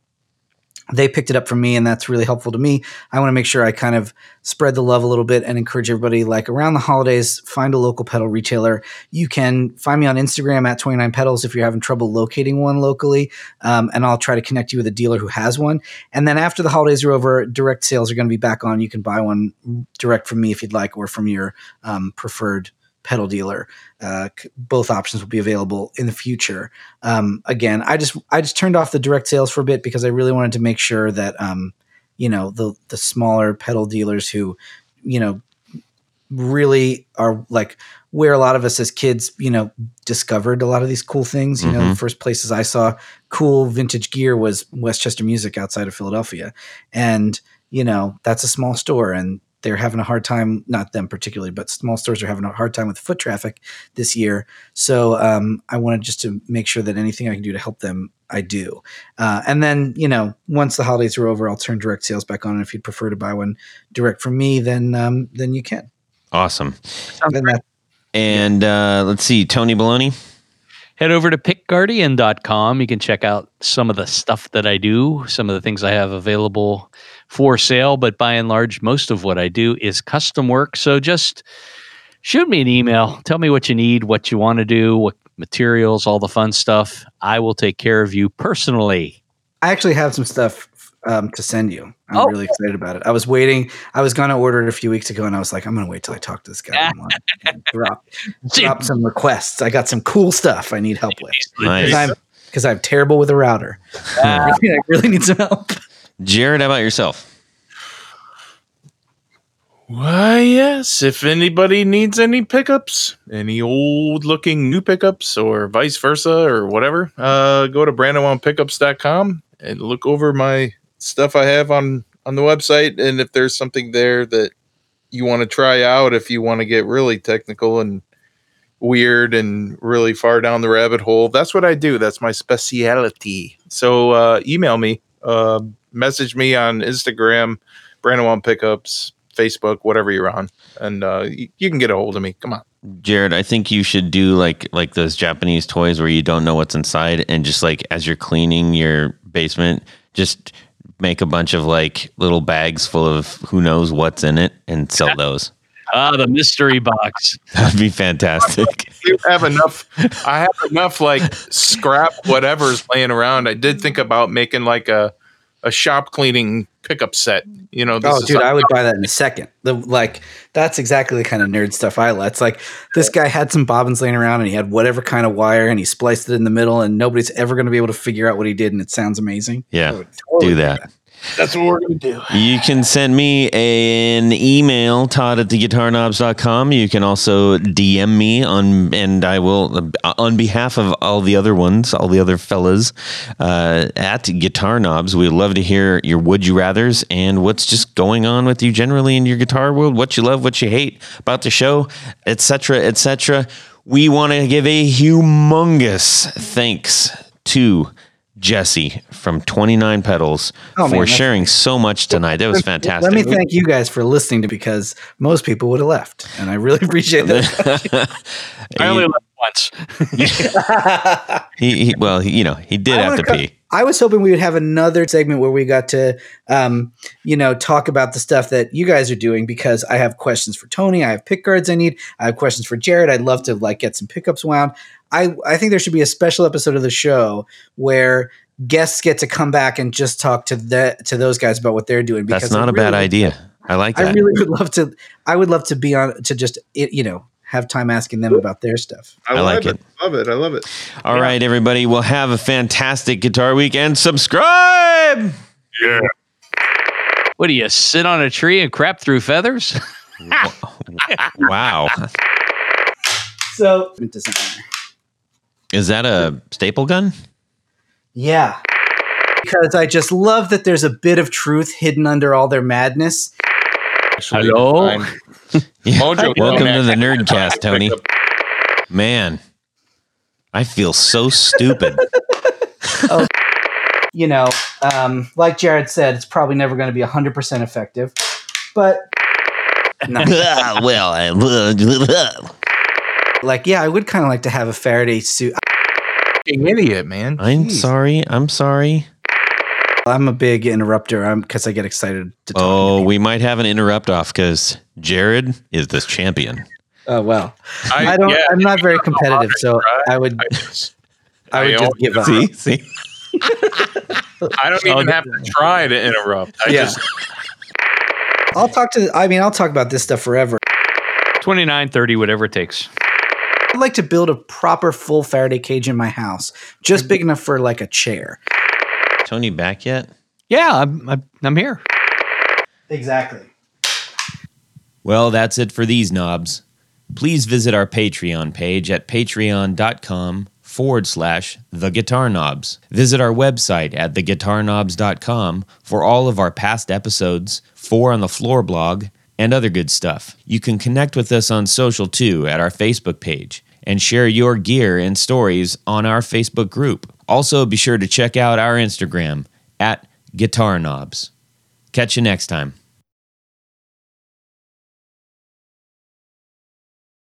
[SPEAKER 5] they picked it up from me, and that's really helpful to me, I want to make sure I kind of spread the love a little bit and encourage everybody. Like around the holidays, find a local pedal retailer. You can find me on Instagram at 29 pedals if you're having trouble locating one locally, um, and I'll try to connect you with a dealer who has one. And then after the holidays are over, direct sales are going to be back on. You can buy one direct from me if you'd like, or from your um, preferred pedal dealer. Uh, both options will be available in the future. Um, again, I just I just turned off the direct sales for a bit because I really wanted to make sure that um, you know the the smaller pedal dealers who you know really are like where a lot of us as kids you know discovered a lot of these cool things you know the
[SPEAKER 4] Mhm.
[SPEAKER 5] first places i saw cool vintage gear was westchester music outside of philadelphia and you know that's a small store and they're having a hard time not them particularly but small stores are having a hard time with foot traffic this year so um, i wanted just to make sure that anything i can do to help them i do uh, and then you know once the holidays are over i'll turn direct sales back on and if you'd prefer to buy one direct from me then um, then you can
[SPEAKER 4] Awesome.
[SPEAKER 5] and that,
[SPEAKER 4] And uh, let's see, Tony Baloney.
[SPEAKER 2] Head over to pickguardian.com. You can check out some of the stuff that I do, some of the things I have available for sale. But by and large, most of what I do is custom work. So just shoot me an email. Tell me what you need, what you want to do, what materials, all the fun stuff. I will take care of you personally.
[SPEAKER 5] I actually have some stuff um, to send you. I'm
[SPEAKER 2] Oh.
[SPEAKER 5] really excited about it. I was waiting. I was going to order it a few weeks ago, and I was like, I'm going to wait till I talk to this guy. and, like, drop, drop some requests. I got some cool stuff I need help with
[SPEAKER 4] Nice.
[SPEAKER 5] because I'm because I'm terrible with a router. I really, I really need some help.
[SPEAKER 4] Jared, how about yourself?
[SPEAKER 3] Why, yes. If anybody needs any pickups, any old looking new pickups or vice versa or whatever, uh, go to brandonwoundpickups.com and look over my stuff I have on, on the website. And if there's something there that you want to try out, if you want to get really technical and weird and really far down the rabbit hole, that's what I do. That's my specialty. So uh, email me, uh, message me on Instagram, Brandon Wound Pickups, Facebook, whatever you're on, and uh, you, you can get a hold of me. Come on.
[SPEAKER 4] Jared, I think you should do like like those Japanese toys where you don't know what's inside, and just like as you're cleaning your basement, just make a bunch of like little bags full of who knows what's in it and sell those.
[SPEAKER 2] Ah, the mystery box.
[SPEAKER 4] That'd be fantastic.
[SPEAKER 3] You have enough. I have enough like scrap whatever's laying around. I did think about making like a a shop cleaning pickup set. You know, this
[SPEAKER 5] Oh,
[SPEAKER 3] is
[SPEAKER 5] dude, I would buy that in a second. The like, that's exactly the kind of nerd stuff I like. It's like this guy had some bobbins laying around, and he had whatever kind of wire, and he spliced it in the middle, and nobody's ever going to be able to figure out what he did, and it sounds amazing.
[SPEAKER 4] Yeah,
[SPEAKER 5] totally
[SPEAKER 4] do that.
[SPEAKER 3] That's what we're gonna do.
[SPEAKER 4] You can send me an email, Todd at theguitarknobs.com. You can also DM me on, and I will, on behalf of all the other ones, all the other fellas uh, at Guitar Knobs, we'd love to hear your would you rathers and what's just going on with you generally in your guitar world, what you love, what you hate about the show, etc., etc. We want to give a humongous thanks to Jesse from 29 Pedals
[SPEAKER 5] Oh,
[SPEAKER 4] for
[SPEAKER 5] man,
[SPEAKER 4] sharing so much tonight. That was fantastic.
[SPEAKER 5] Let me thank you guys for listening to because most people would have left, and I really appreciate that.
[SPEAKER 2] I only left once.
[SPEAKER 4] he, he- well, he, you know, he did
[SPEAKER 5] I
[SPEAKER 4] have
[SPEAKER 5] wanna
[SPEAKER 4] to
[SPEAKER 5] co-
[SPEAKER 4] pee.
[SPEAKER 5] I was hoping we would have another segment where we got to, um, you know, talk about the stuff that you guys are doing because I have questions for Tony. I have pick guards I need. I have questions for Jared. I'd love to like get some pickups wound. I I think there should be a special episode of the show where guests get to come back and just talk to the to those guys about what they're doing.
[SPEAKER 4] That's
[SPEAKER 5] Because
[SPEAKER 4] not
[SPEAKER 5] I
[SPEAKER 4] a bad idea. I like that.
[SPEAKER 5] I really would love to. I would love to be on to just you know have time asking them about their stuff.
[SPEAKER 4] I like it.
[SPEAKER 3] Love it. I love it.
[SPEAKER 4] All right, everybody. We'll have a fantastic guitar week and subscribe.
[SPEAKER 3] Yeah.
[SPEAKER 2] What do you sit on a tree and crap through feathers?
[SPEAKER 4] Wow.
[SPEAKER 5] So designer.
[SPEAKER 4] Is that a staple gun?
[SPEAKER 5] Yeah. Because I just love that there's a bit of truth hidden under all their madness.
[SPEAKER 2] Hello?
[SPEAKER 4] Yeah.
[SPEAKER 3] Mojo
[SPEAKER 4] Welcome to the Nerdcast, Tony. Man, I feel so stupid.
[SPEAKER 5] You know, um, like Jared said, it's probably never going to be 100% effective. But, no.
[SPEAKER 4] well, I,
[SPEAKER 5] like, yeah, I would kind of like to have a Faraday suit.
[SPEAKER 3] Fucking idiot, man.
[SPEAKER 4] I'm sorry. I'm sorry.
[SPEAKER 5] I'm a big interrupter I'm because I get excited to talk.
[SPEAKER 4] Oh, we might have an interrupt off because Jared is this champion.
[SPEAKER 5] oh well. I, don't.
[SPEAKER 3] yeah,
[SPEAKER 5] I'm not very competitive, so I would.
[SPEAKER 3] I just,
[SPEAKER 5] I would
[SPEAKER 3] I
[SPEAKER 5] just
[SPEAKER 3] own-
[SPEAKER 5] give up.
[SPEAKER 4] See, see.
[SPEAKER 3] I don't oh, even have to try to interrupt. I
[SPEAKER 5] Yeah.
[SPEAKER 3] just
[SPEAKER 5] I'll talk to. I mean, I'll talk about this stuff forever.
[SPEAKER 2] 29, 30, whatever it takes.
[SPEAKER 5] I'd like to build a proper full Faraday cage in my house, just big enough for like a chair.
[SPEAKER 6] Tony back yet?
[SPEAKER 2] Yeah, I'm, I'm, I'm here.
[SPEAKER 5] Exactly.
[SPEAKER 4] Well, that's it for these knobs. Please visit our Patreon page at patreon.com forward slash the guitar knobs. Visit our website at theguitarknobs.com for all of our past episodes, four on the floor blog, and other good stuff. You can connect with us on social too at our Facebook page and share your gear and stories on our Facebook group. Also, be sure to check out our Instagram at Guitar Knobs. Catch you next time.